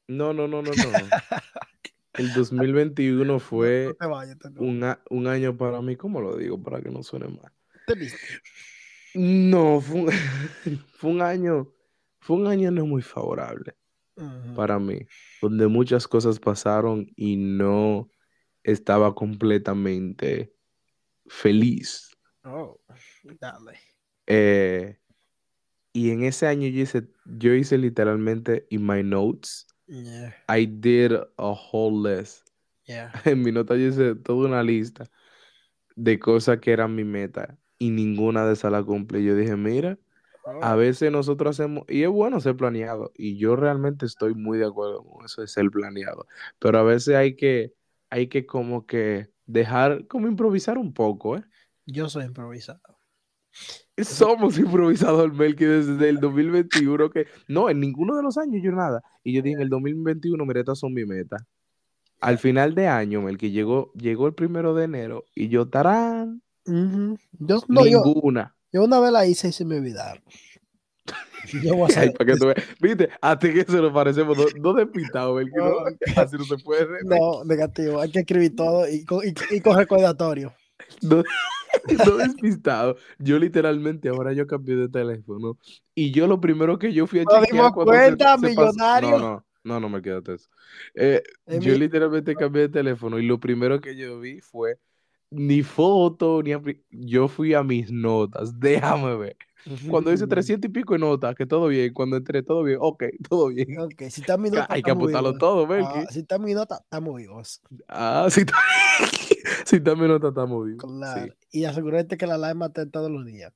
No, no, no, no, no. El 2021 No fue no. un, año para mí, ¿cómo lo digo? Para que no suene mal. Te viste. No, fue un, fue un año, fue un año no muy favorable para mí, donde muchas cosas pasaron y no estaba completamente feliz. Oh, dale. Eh, y en ese año yo hice, yo hice literalmente in my notes, Yeah, I did a whole list. yeah. En mi nota yo hice toda una lista de cosas que eran mi meta y ninguna de esas la cumplí. Yo dije, mira, a Oh, veces nosotros hacemos, y es bueno ser planeado, y yo realmente estoy muy de acuerdo con eso de ser planeado, pero a veces hay que, hay que como que dejar, como improvisar un poco, ¿eh? Yo soy improvisado. Somos improvisador, Melqui, desde el 2021, que no, en ninguno de los años yo nada. Y yo dije, en el 2021, mira, estas son mi meta. Al final de año, Melqui, llegó, llegó el primero de enero y yo, tarán, Ujú. Yo, no, yo, ninguna. yo una vez la hice y se me olvidaron. Yo voy a Ay, hacer. para que tú veas. Viste, a ti que se nos parecemos, no, no despistados, Melqui, ¿no? No. Así no se puede. No, negativo. Hay que escribir todo y y, y con recordatorio. No, no despistado. Yo literalmente ahora yo cambié de teléfono y yo lo primero que yo fui a Nos chequear dimos cuando se- cuenta, se millonario. No, no, no, no me quédate eso. Eh, yo mi- literalmente cambié de teléfono y lo primero que yo vi fue ni foto, ni yo fui a mis notas, déjame ver. Cuando dice 300 y pico de notas, que todo bien, cuando entré todo bien, ok, todo bien. Ok, si está mi nota. Hay que apuntarlo vivos. todo, Ah, Melqui. si está mi nota, estamos vivos. Ah, si está, si está mi nota, estamos bien. Claro. Sí. Y asegúrate que la alarma esté todos los días.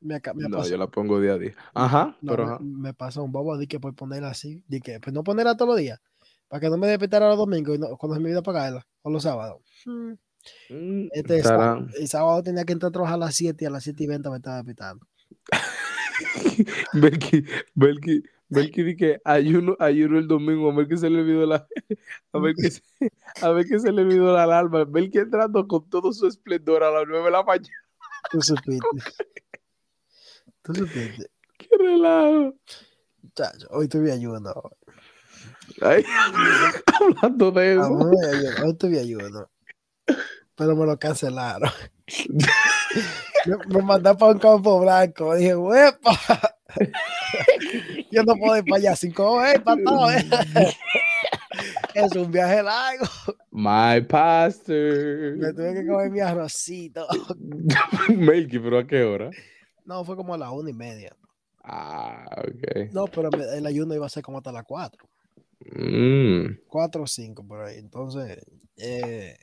Me, me No, pasó- yo la pongo día a día. Ajá, no, pero me, ajá. me pasó un bobo de que por ponerla así. De que, pues no ponerla todos los días. Para que no me despertara los domingos y no- cuando se me olvida apagarla. O los sábados. Mm, Este sábado, el sábado tenía que entrar a trabajar a las 7 y a las 7 y 20 me estaba despertando. Belki, Belki, Melky di que ayuno, ayuno el domingo, a ver que se le olvidó la, a ver que se, a ver que se le olvidó la alarma. Melky entrando con todo su esplendor a las 9 de la mañana. Tú supiste. Tú supiste. ¡Qué relajo! Chacho, hoy te vi ayuno. Ay, hablando de eso. Hoy te vi ayuno. Pero me lo cancelaron. me, mandaron para un campo blanco. Dije, ¡huepa! Yo no puedo ir para allá para todo. ¿eh? Es un viaje largo. My pastor. Me tuve que comer mi arrocito. Melky, pero ¿a qué hora? No, fue como a las una y media. Ah, ok. No, pero el ayuno iba a ser como hasta las cuatro. Mm. Cuatro o cinco por ahí. Entonces, eh,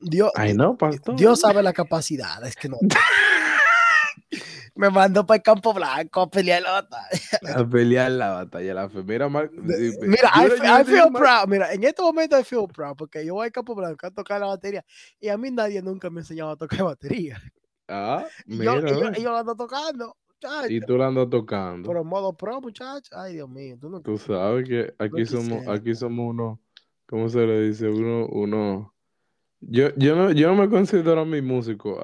Dios, Ay, no, pastor. Dios sabe la capacidad. Es que no. me mandó para el campo blanco a pelear la batalla. A pelear la batalla, la fe. Mira, eh, Mira, I, yo feel Mar- proud. Mira, en este momento I feel proud porque yo voy al campo blanco a tocar la batería y a mí nadie nunca me enseñaba a tocar batería. Ah, yo, mira. yo, yo la ando tocando. muchacho. Y tú la andas tocando. Pero en modo pro, muchacho. Ay, Dios mío. Tú no Tú sabes que aquí somos, quisiera. aquí somos uno, ¿cómo se le dice? Uno, uno. Yo, yo no, yo no me considero a mí músico.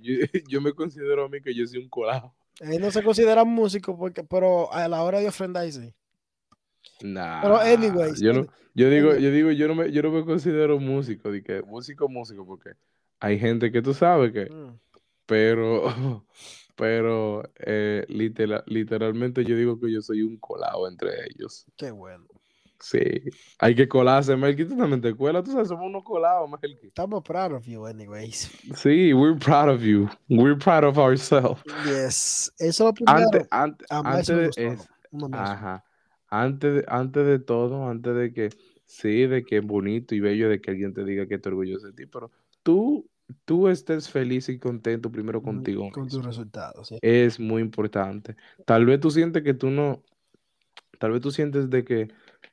yo, yo me considero a mí que yo soy un colado. Él no se considera músico, porque, pero a la hora de ofrendar, sí. Nah, Pero anyways, yo no, yo digo, anyway. yo digo, yo no me, yo no me considero músico, de que músico, músico, porque hay gente que tú sabes que, Mm. pero, pero eh, litera- literalmente yo digo que yo soy un colado entre ellos. Qué bueno. Sí, hay que colarse, Melky, tú también te cuelas, tú sabes, somos unos colados, Melky. Estamos proud of you, anyways. Sí, we're proud of you. We're proud of ourselves. Yes. Eso es lo primero. Antes, antes, a mí antes de es- ajá, antes antes de todo, antes de que, sí, de que es bonito y bello de que alguien te diga que está orgulloso de ti, pero tú, tú estés feliz y contento primero contigo Con tus resultados. sí. Es muy importante. Tal vez tú sientes que tú no, tal vez tú sientes de que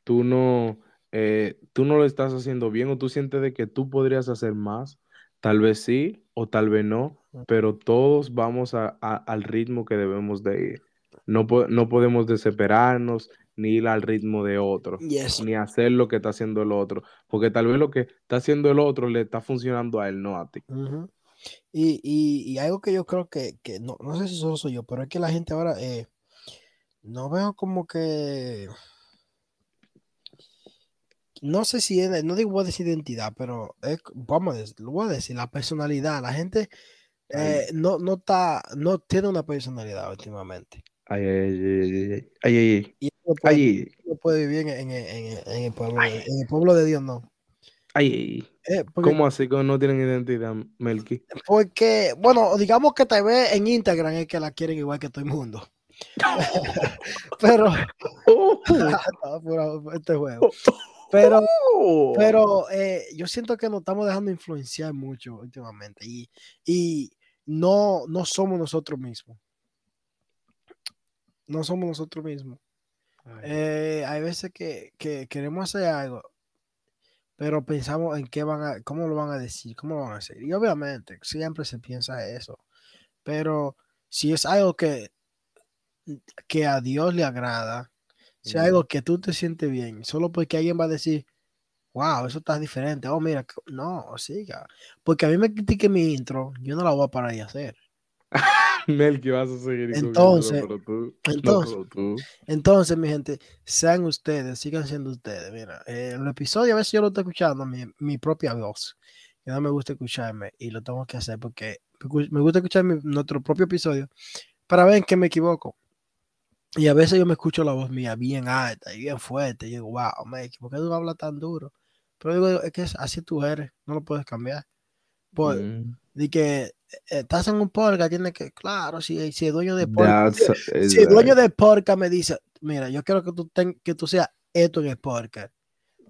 tú no, eh, tú no lo estás haciendo bien o tú sientes de que tú podrías hacer más. Tal vez sí o tal vez no, pero todos vamos a- a- al ritmo que debemos de ir. No, po- no podemos desesperarnos ni ir al ritmo de otro, Yes. ni hacer lo que está haciendo el otro, porque tal vez lo que está haciendo el otro le está funcionando a él, no a ti. Y, y, y algo que yo creo que, que no, no sé si solo soy yo, pero es que la gente ahora eh, no veo como que no sé si es, no digo voy a decir identidad, pero es, vamos a decir, voy a decir, la personalidad. La gente eh, no, no está, no tiene una personalidad últimamente. Ay, ay, ay, ay, ay, ay, ay, Y no puede, ay, no puede vivir en, en- en- en el pueblo, de- en el pueblo de Dios, no. ay, ay. Eh, porque, ¿Cómo así que no tienen identidad, Melky? porque, bueno, digamos que te ve en Instagram es que la quieren igual que todo el mundo. Pero, pura- este juego. Pero, pero eh, yo siento que nos estamos dejando influenciar mucho últimamente y, y no, no somos nosotros mismos. No somos nosotros mismos. Eh, hay veces que, que queremos hacer algo, pero pensamos en qué van a, cómo lo van a decir, cómo lo van a hacer. Y obviamente siempre se piensa eso. Pero si es algo que, que a Dios le agrada, Ujú. algo que tú te sientes bien, solo porque alguien va a decir, wow, eso está diferente. Oh, mira, que- no, siga. Porque a mí me critique mi intro, yo no la voy a parar de hacer. Melky, vas a seguir Entonces- tú, entonces- tú. Entonces, mi gente, sean ustedes, sigan siendo ustedes. Mira, eh, el episodio a veces yo lo estoy escuchando, mi, mi propia voz. Que no me gusta escucharme y lo tengo que hacer porque me gusta escuchar mi- nuestro propio episodio para ver en qué me equivoco. Y a veces yo me escucho la voz mía bien alta y bien fuerte. Y digo, wow, Mike, ¿por qué tú hablas tan duro? Pero digo, es que así tú eres, no lo puedes cambiar. Pues, Mm. de que eh, estás en un podcast, tienes que, claro, si, si el dueño de podcast That's- si el dueño del podcast me dice, mira, yo quiero que tú, ten- que tú seas esto en el podcast,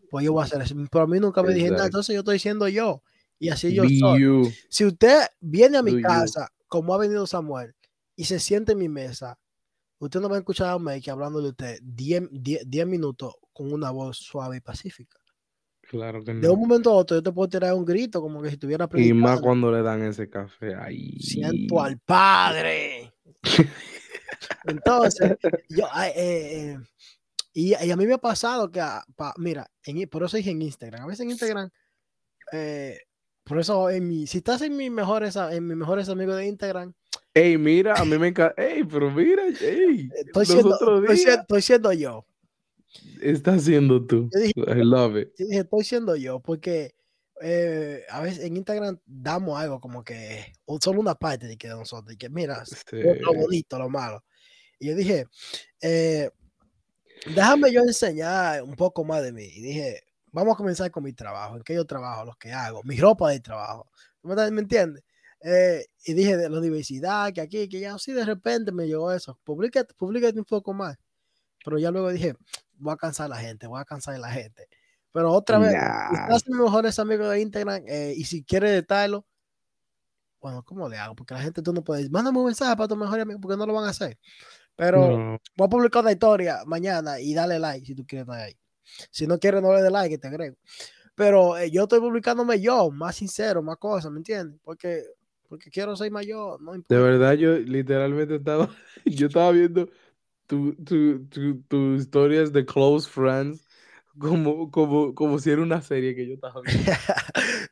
pues yo voy a hacer eso. Pero a mí nunca me dije nada, entonces yo estoy diciendo yo. Y así yo Be soy. you. Si usted viene a mi Do you. casa, como ha venido Samuel, y se siente en mi mesa, usted no va a escuchar a Make hablando de usted 10 10 10 minutos con una voz suave y pacífica. Claro que De no. un momento a otro, yo te puedo tirar un grito como que si estuviera Y más predicando. cuando le dan ese café. Ay. Siento al Padre. Entonces, yo, ay, eh, eh, y, y a mí me ha pasado que, ah, pa- mira, en, por eso dije en Instagram, a veces en Instagram, eh, por eso en mi, si estás en mis mejores, en mis mejores amigos de Instagram, Ey, mira, a mí me encanta. Ey, pero mira, ey, estoy los siendo, estoy, siendo, estoy siendo yo. estás siendo tú. Yo dije- I love it. Yo dije, estoy siendo yo, porque eh, a veces en Instagram damos algo como que solo una parte de que de nosotros, y que mira, Sí. lo, bonito, lo malo. Y yo dije, eh, déjame yo enseñar un poco más de mí. Y dije, vamos a comenzar con mi trabajo, en qué yo trabajo, lo que hago, mi ropa de trabajo. ¿Me, me entiendes? Eh, y dije de la universidad, que aquí, que ya así de repente me llegó eso. Publícate, publícate un poco más. Pero ya luego dije, voy a cansar a la gente, voy a cansar a la gente. Pero otra vez, Nah. estás mis mejores amigos de Instagram eh, y si quieres detallarlo, bueno, ¿cómo le hago? Porque la gente tú no puedes, mándame un mensaje para tu mejor amigo, porque no lo van a hacer. Pero No. voy a publicar una historia mañana y dale like si tú quieres estar ahí. Si no quieres, no le dé like, te agrego. Pero eh, yo estoy publicándome yo, más sincero, más cosas, ¿me entiendes? Porque, porque quiero ser mayor, no De importa. verdad, yo literalmente estaba, yo estaba viendo tu, tu, tu, tus historias de close friends como, como, como si era una serie que yo estaba viendo.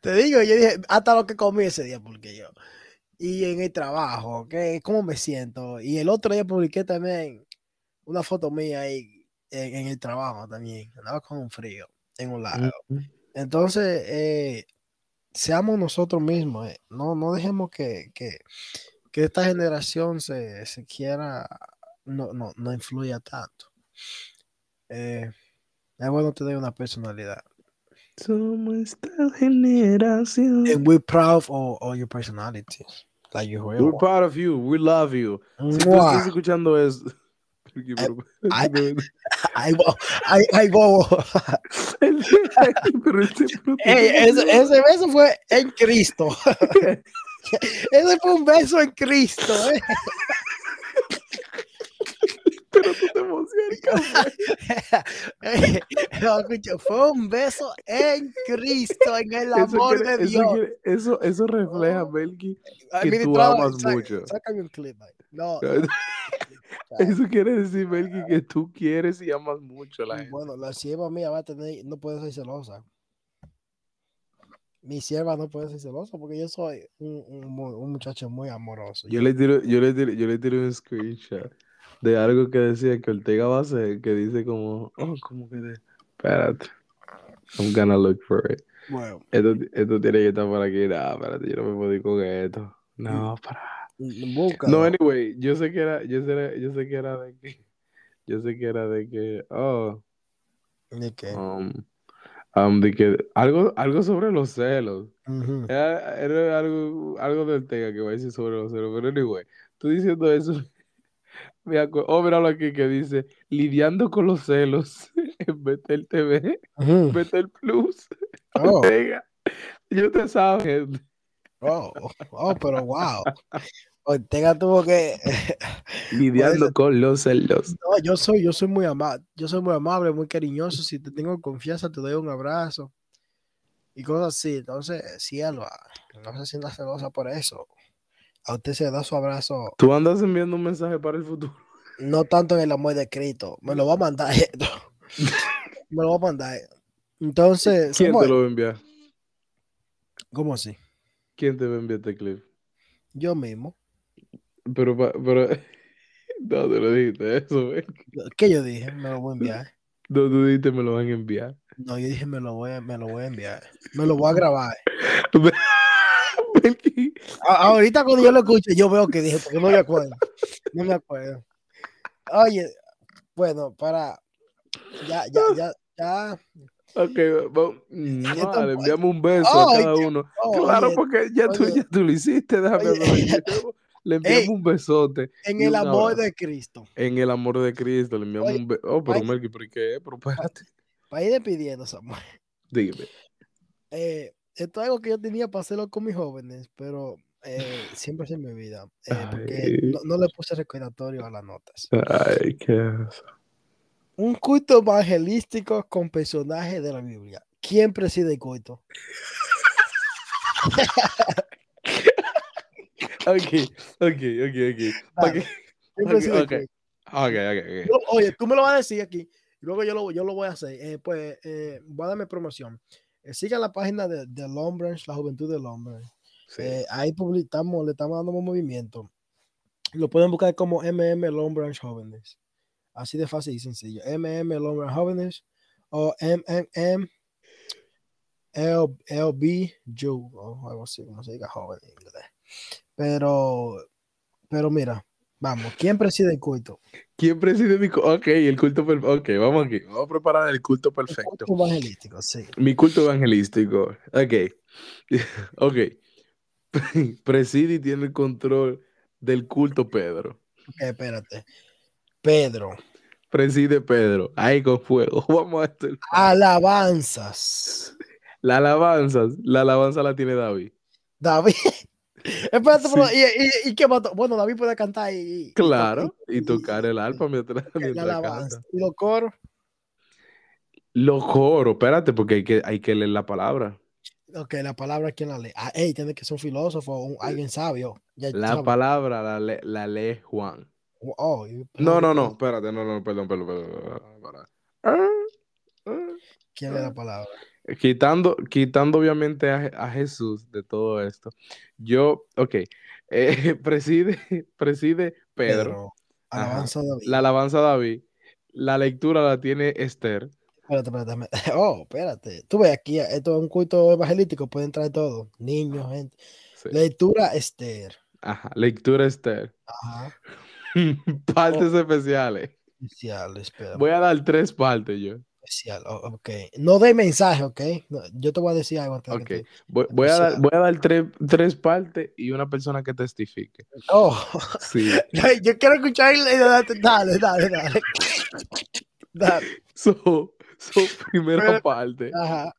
Te digo, yo dije, hasta lo que comí ese día, porque yo. Y en el trabajo, ¿qué? ¿cómo me siento? Y el otro día publiqué también una foto mía ahí en, en el trabajo también. Andaba con un frío en un lado. Entonces, eh, seamos nosotros mismos, eh, No, no dejemos que, que, que esta generación se, se quiera, no, no, no influya tanto. Eh, es bueno tener una personalidad. Somos esta generación. And we're proud of, of your personality. Like you We're proud of you. We love you. Si tú estás escuchando eso. Porque, pero- ay, pero- Ay, ay, pero este- Ey, ese, ese beso fue en Cristo. ese fue un beso en Cristo. eh. pero tú te emocionas. No, fue un beso en Cristo, en el Eso, amor quiere- de eso, Dios. quiere- eso, eso refleja, Oh. Melky, Ay, que tú amas saca- mucho. Sácame un clip ahí. No, Eso quiere decir, Melky, que tú quieres y amas mucho a la gente. bueno, la sierva mía va a tener, no puede ser celosa. Mi sierva no puede ser celosa porque yo soy un, un mu- un muchacho muy amoroso. Yo le tiro, yo le tiro, yo le tiro un screenshot de algo que decía que Ortega va a hacer, que dice como, oh, como que de, espérate, I'm gonna look for it. Bueno, Esto, esto tiene que estar por aquí, no, espérate, yo no me puedo ir con esto. No, para. No, anyway, yo sé que era, yo sé, yo sé que era de que, yo sé que era de que, oh, ¿De qué? um, um, de que algo, algo sobre los celos. Ujú. Era, era algo, algo de Ortega que va a decir sobre los celos, pero anyway, tú diciendo eso, me oh, míralo aquí que dice, lidiando con los celos en Betel TV, Ujú. Betel Plus, Oh, Ortega, yo te sabes, oh, oh, pero wow. Ortega tuvo que. lidiando con los celos. No, yo soy, yo soy muy amable, yo soy muy amable, muy cariñoso. Si te tengo confianza, te doy un abrazo y cosas así. Entonces, cielo, no se sienta celosa por eso. A usted se da su abrazo, Tú andas enviando un mensaje para el futuro. no tanto en el amor de Cristo. Me lo va a mandar esto. Me lo va a mandar. Entonces, ¿Quién te lo va a enviar? ¿cómo así? ¿Quién te va a enviar este clip? Yo mismo. Pero, pero, no, te lo dijiste eso, güey. ¿Qué yo dije? Me lo voy a enviar. No, tú dijiste me lo van a enviar. No, yo dije me lo voy a, me lo voy a enviar. Me lo voy a grabar. Ahorita cuando yo lo escucho, yo veo que dije, porque no me acuerdo. No me acuerdo. Oye, bueno, para. Ya, ya, ya, ya. Ok, vamos. Mua, Esto- le enviamos un beso Oh, a cada uno. oh, claro, porque ya tú, ya tú lo hiciste, déjame hacerlo. Le enviamos Ey. un besote. en el amor de Cristo. En el amor de Cristo, le enviamos Oye, un beso. Oh, pero. Melqui, ¿pero qué? Pero espérate. Para ir despidiendo, Samuel. Dime. Eh, esto es algo que yo tenía para hacerlo con mis jóvenes, pero eh, siempre se me olvida. eh, porque no, no le puse recordatorio a las notas. Ay, qué. Un culto evangelístico con personajes de la Biblia. ¿Quién preside el culto? Ok, ok, ok, ok. Para Dale. que, ¿Quién Ok, preside el ok. culto? Ok, ok, ok. Yo- Oye, tú me lo vas a decir aquí. Luego yo lo, yo lo voy a hacer. Eh, pues eh, voy a darme promoción. Eh, sigan la página de, de Long Branch, la juventud de Long Branch. Sí. Eh, ahí publicamos, le estamos dando un movimiento. Lo pueden buscar como MM Long Branch Jóvenes. Así de fácil y sencillo. MM Branch Jóvenes o MMM LB Ju o algo así, como se diga joven en inglés. Pero, pero mira, vamos, ¿quién preside el culto? ¿Quién preside mi culto? Ok, el culto perfecto. Ok, vamos aquí. Vamos a preparar el culto El perfecto. culto evangelístico, sí. Mi culto evangelístico. Ok. Ok. Preside y tiene el control del culto Pedro. Ok, espérate. Pedro, Preside Pedro. Ahí con fuego. Vamos a hacer. alabanzas. La alabanza. La alabanza la tiene David. David. Espérate, Sí. pero, ¿y, y, y qué mató? Bueno, David puede cantar y, Claro. Y tocar el arpa mientras, la mientras alabanza. canta. Y los coros. Los coros. Espérate, porque hay que, hay que leer la palabra. Ok, la palabra, ¿quién la lee? Ah, ey, tiene que ser un filósofo, un- alguien sabio. Ya La sabe. palabra la, la lee Juan. Oh, No, no, no. Espérate. No, no. Perdón, perdón, perdón. perdón. Ah, ah. ¿Quién lee la palabra? Quitando, quitando obviamente a, a Jesús de todo esto, yo, ok, eh, preside, preside Pedro, Ajá. Alabanza David. la alabanza David, la lectura la tiene Esther, Espérate, espérate, Oh, espérate. Tú ves aquí, esto es un culto evangelístico, puede entrar todo. Niños, gente. sí, Lectura Esther. ajá, lectura Esther, Ajá. partes especiales. Especial, espera. Voy a dar tres partes yo, Especial, oh, ok. No de mensaje, ok. No, yo te voy a decir algo antes ok, voy, voy a dar, voy a dar tres, tres partes y una persona que testifique. Oh, Sí, yo quiero escuchar. Dale, dale, dale. Dale. Dale. so, so primera Pero- parte. Ajá.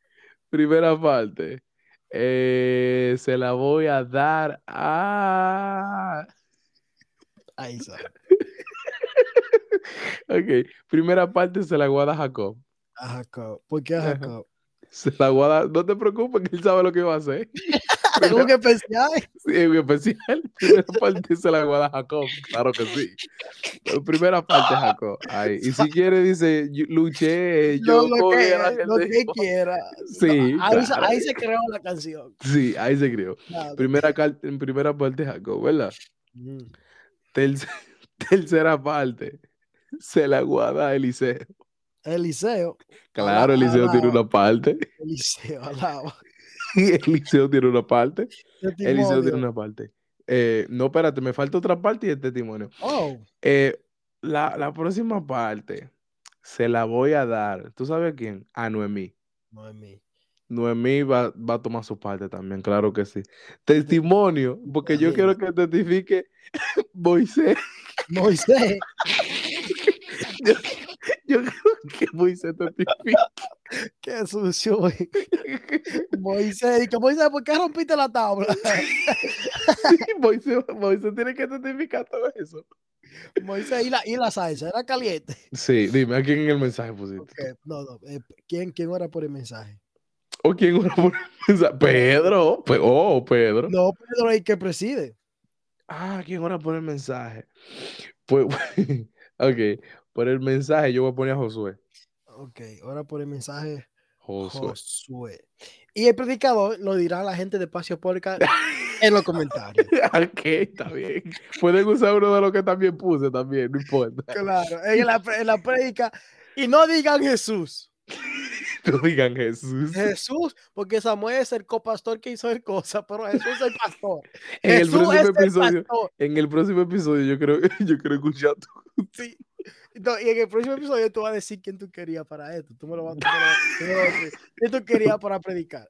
Primera parte. eh, se la voy a dar a. Ahí está. Ok. Primera parte se la voy a dar a Jacob. A Jacob. ¿Por qué a. Jacob? Se la voy a dar. No te preocupes, que él sabe lo que va a hacer. ¿Algo que especial? Sí, en especial. Primera parte se la voy a dar a Jacob. Claro que sí. Pero primera parte, Jacob. Ahí. Y si quiere, dice: luché, yo Lo, lo que, la lo gente". que quiera. Sí, No, ahí, claro. ahí se creó la canción. Sí, ahí se. Dale. Primera, en primera parte, Jacob, ¿verdad? Mm. Terce- tercera parte, se la guarda Eliseo. Eliseo. Claro, Alaba, Eliseo tiene una parte. Eliseo, alaba. Eliseo tiene una parte. Eliseo tiene una parte. Eh, no, espérate, me falta otra parte y el testimonio. Oh, Eh, la, la próxima parte se la voy a dar. ¿Tú sabes a quién? A Noemí. Noemí. Noemí va, va a tomar su parte también, claro que sí. Testimonio, porque yo quiero que testifique Moisés. Moisés. Yo, yo creo que Moisés testifique. Qué sucio, güey. Moisés. Y que Moisés, ¿por qué rompiste la tabla? Sí, Moisés, Moisés tiene que testificar todo eso. Mensaje y la, y la salsa, era caliente. Sí, dime, ¿a quién en el mensaje pusiste? Ok, No, no. eh, ¿quién, ¿Quién ora por el mensaje? ¿O quién oró por el? Pedro. Pe- oh, Pedro. No, Pedro es el que preside. Ah, ¿quién ora por el mensaje? Pues, ok, por el mensaje yo voy a poner a Josué. Ok, ora por el mensaje Josué. Josué. Y el predicador lo dirá a la gente de Pasio Podcast en los comentarios. ok, está bien. Pueden usar uno de los que también puse también, no importa. Claro, en la, en la predica. Y no digan Jesús. No digan Jesús. Jesús, porque Samuel es el copastor que hizo el cosa, pero Jesús es el pastor. En el próximo es el episodio, pastor. en el próximo episodio yo creo, yo creo escuchar tu- Sí. No, y en el próximo episodio tú vas a decir quién tú querías para esto. Tú me lo vas, tú me lo- tú me lo vas a decir. ¿Quién tú querías para predicar?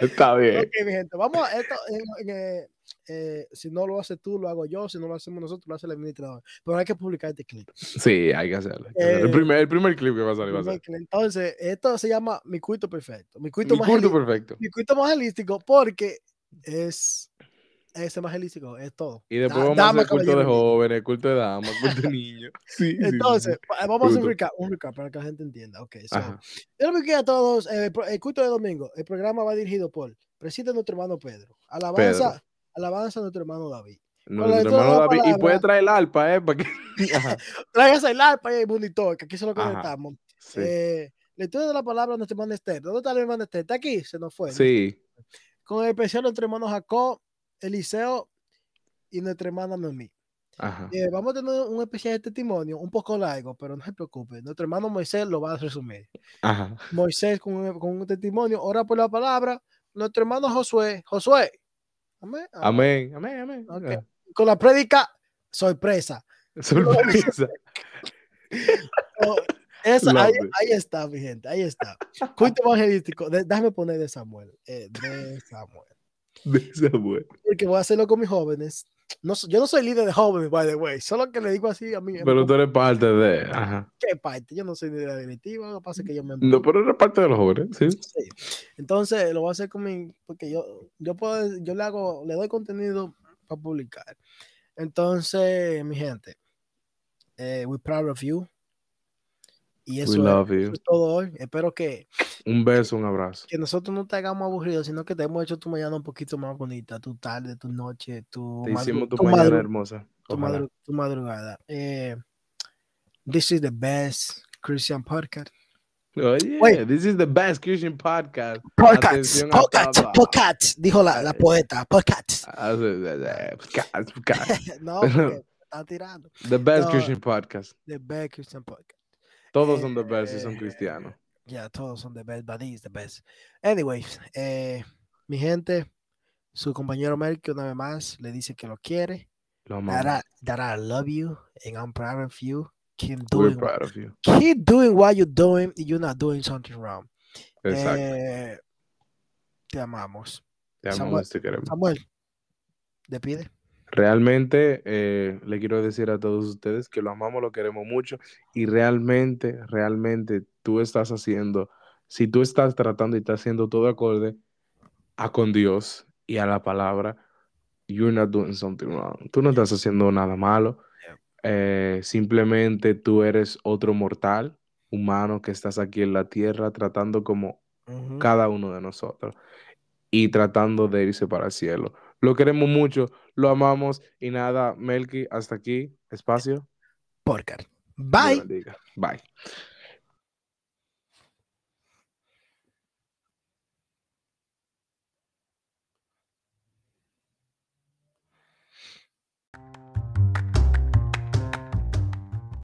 Está bien. Ok, mi gente, vamos a esto. en- en, eh, eh, si no lo haces tú, lo hago yo. Si no lo hacemos nosotros, lo hace el administrador. Pero hay que publicar este clip. Sí, hay que hacerlo. hay que hacerlo. el, Eh, primer, el primer clip que va a salir va a ser. Entonces, esto se llama Mi Culto Perfecto. Mi Culto, Mi evangeli- perfecto. mi culto evangelístico porque es ese evangelístico, es todo. Y después Da- vamos a hacer culto de jóvenes, culto de damas, culto de niños. Sí, sí, sí, Entonces, sí. va- vamos a hacer un recap, un recap para que la gente entienda. Ok, so, yo le a todos eh, el, culto de domingo. El programa va dirigido por Preside nuestro hermano Pedro. Alabanza, alabanza a nuestro hermano David. Nuestro hermano. Y puede traer el alpa, ¿eh? Para que... Ajá, Tráigase el arpa y el monitor, que aquí se lo conectamos. sí. Eh, lectura de la palabra de nuestro hermano Esther. ¿Dónde está el hermano Esther? ¿Está aquí? Se nos fue. ¿no? sí. Con el especial entre hermanos Jacob, Eliseo y nuestra hermana Noemí. Ajá. Eh, vamos a tener un especial de testimonio, un poco largo, pero no se preocupe. Nuestro hermano Moisés lo va a resumir. Ajá. Moisés con, un- con un testimonio, ora por la palabra. Nuestro hermano Josué, Josué. Amén. Amén. Amén. Amén. Ok. Ah, Con la prédica, sorpresa. Sorpresa. Esa- ahí, ahí está, mi gente, ahí está. Culto evangelístico. de- déjame poner de Samuel. eh, de Samuel. De Samuel. Porque voy a hacerlo con mis jóvenes. No, yo no soy líder de jóvenes, by the way. Solo que le digo así a mí. Pero tú eres parte de. Ajá. ¿Qué parte? Yo no soy de la directiva, lo que pasa es que yo me... No, pero eres parte de los jóvenes, sí. Sí. Entonces lo voy a hacer con mi... Porque yo, yo puedo, yo le hago, le doy contenido para publicar. Entonces, mi gente, eh, we're proud of you. Y eso, We es, love eso you. es todo hoy. Espero que, Un beso, un abrazo. que nosotros no te hagamos aburridos, sino que te hemos hecho tu mañana un poquito más bonita, tu tarde, tu noche, tu, Te hicimos tu tu mañana hermosa. tu, madru- tu madrugada. Eh, this is the best Christian podcast. Oye, Wait. this is the best Christian podcast. Podcast, podcast, podcast, dijo la, la Eh. poeta, podcast. Ah, sí, podcast, podcast. no, está tirando. The best No. Christian podcast. The best Christian podcast. Todos son the best y son Eh, cristianos. Ya, todos son the best, but he is the best. Anyways, eh, mi gente, su compañero Melky una vez más le dice que lo quiere. Lo That. I, that I love you and I'm proud of you. Keep We're doing, proud of you. keep doing what you're doing. and You're not doing something wrong. Exacto. Eh, te amamos. Te Samuel. amamos, te queremos. Samuel, despide. Realmente eh, le quiero decir a todos ustedes que lo amamos, lo queremos mucho y realmente, realmente tú estás haciendo, si tú estás tratando y estás haciendo todo acorde a con Dios y a la palabra, you're not doing something wrong. Tú no estás haciendo nada malo. Eh, simplemente tú eres otro mortal humano que estás aquí en la tierra tratando como Ujú. cada uno de nosotros y tratando de irse para el cielo. Lo queremos mucho, lo amamos y nada, Melky, hasta aquí, espacio. Dios Bye. Bye.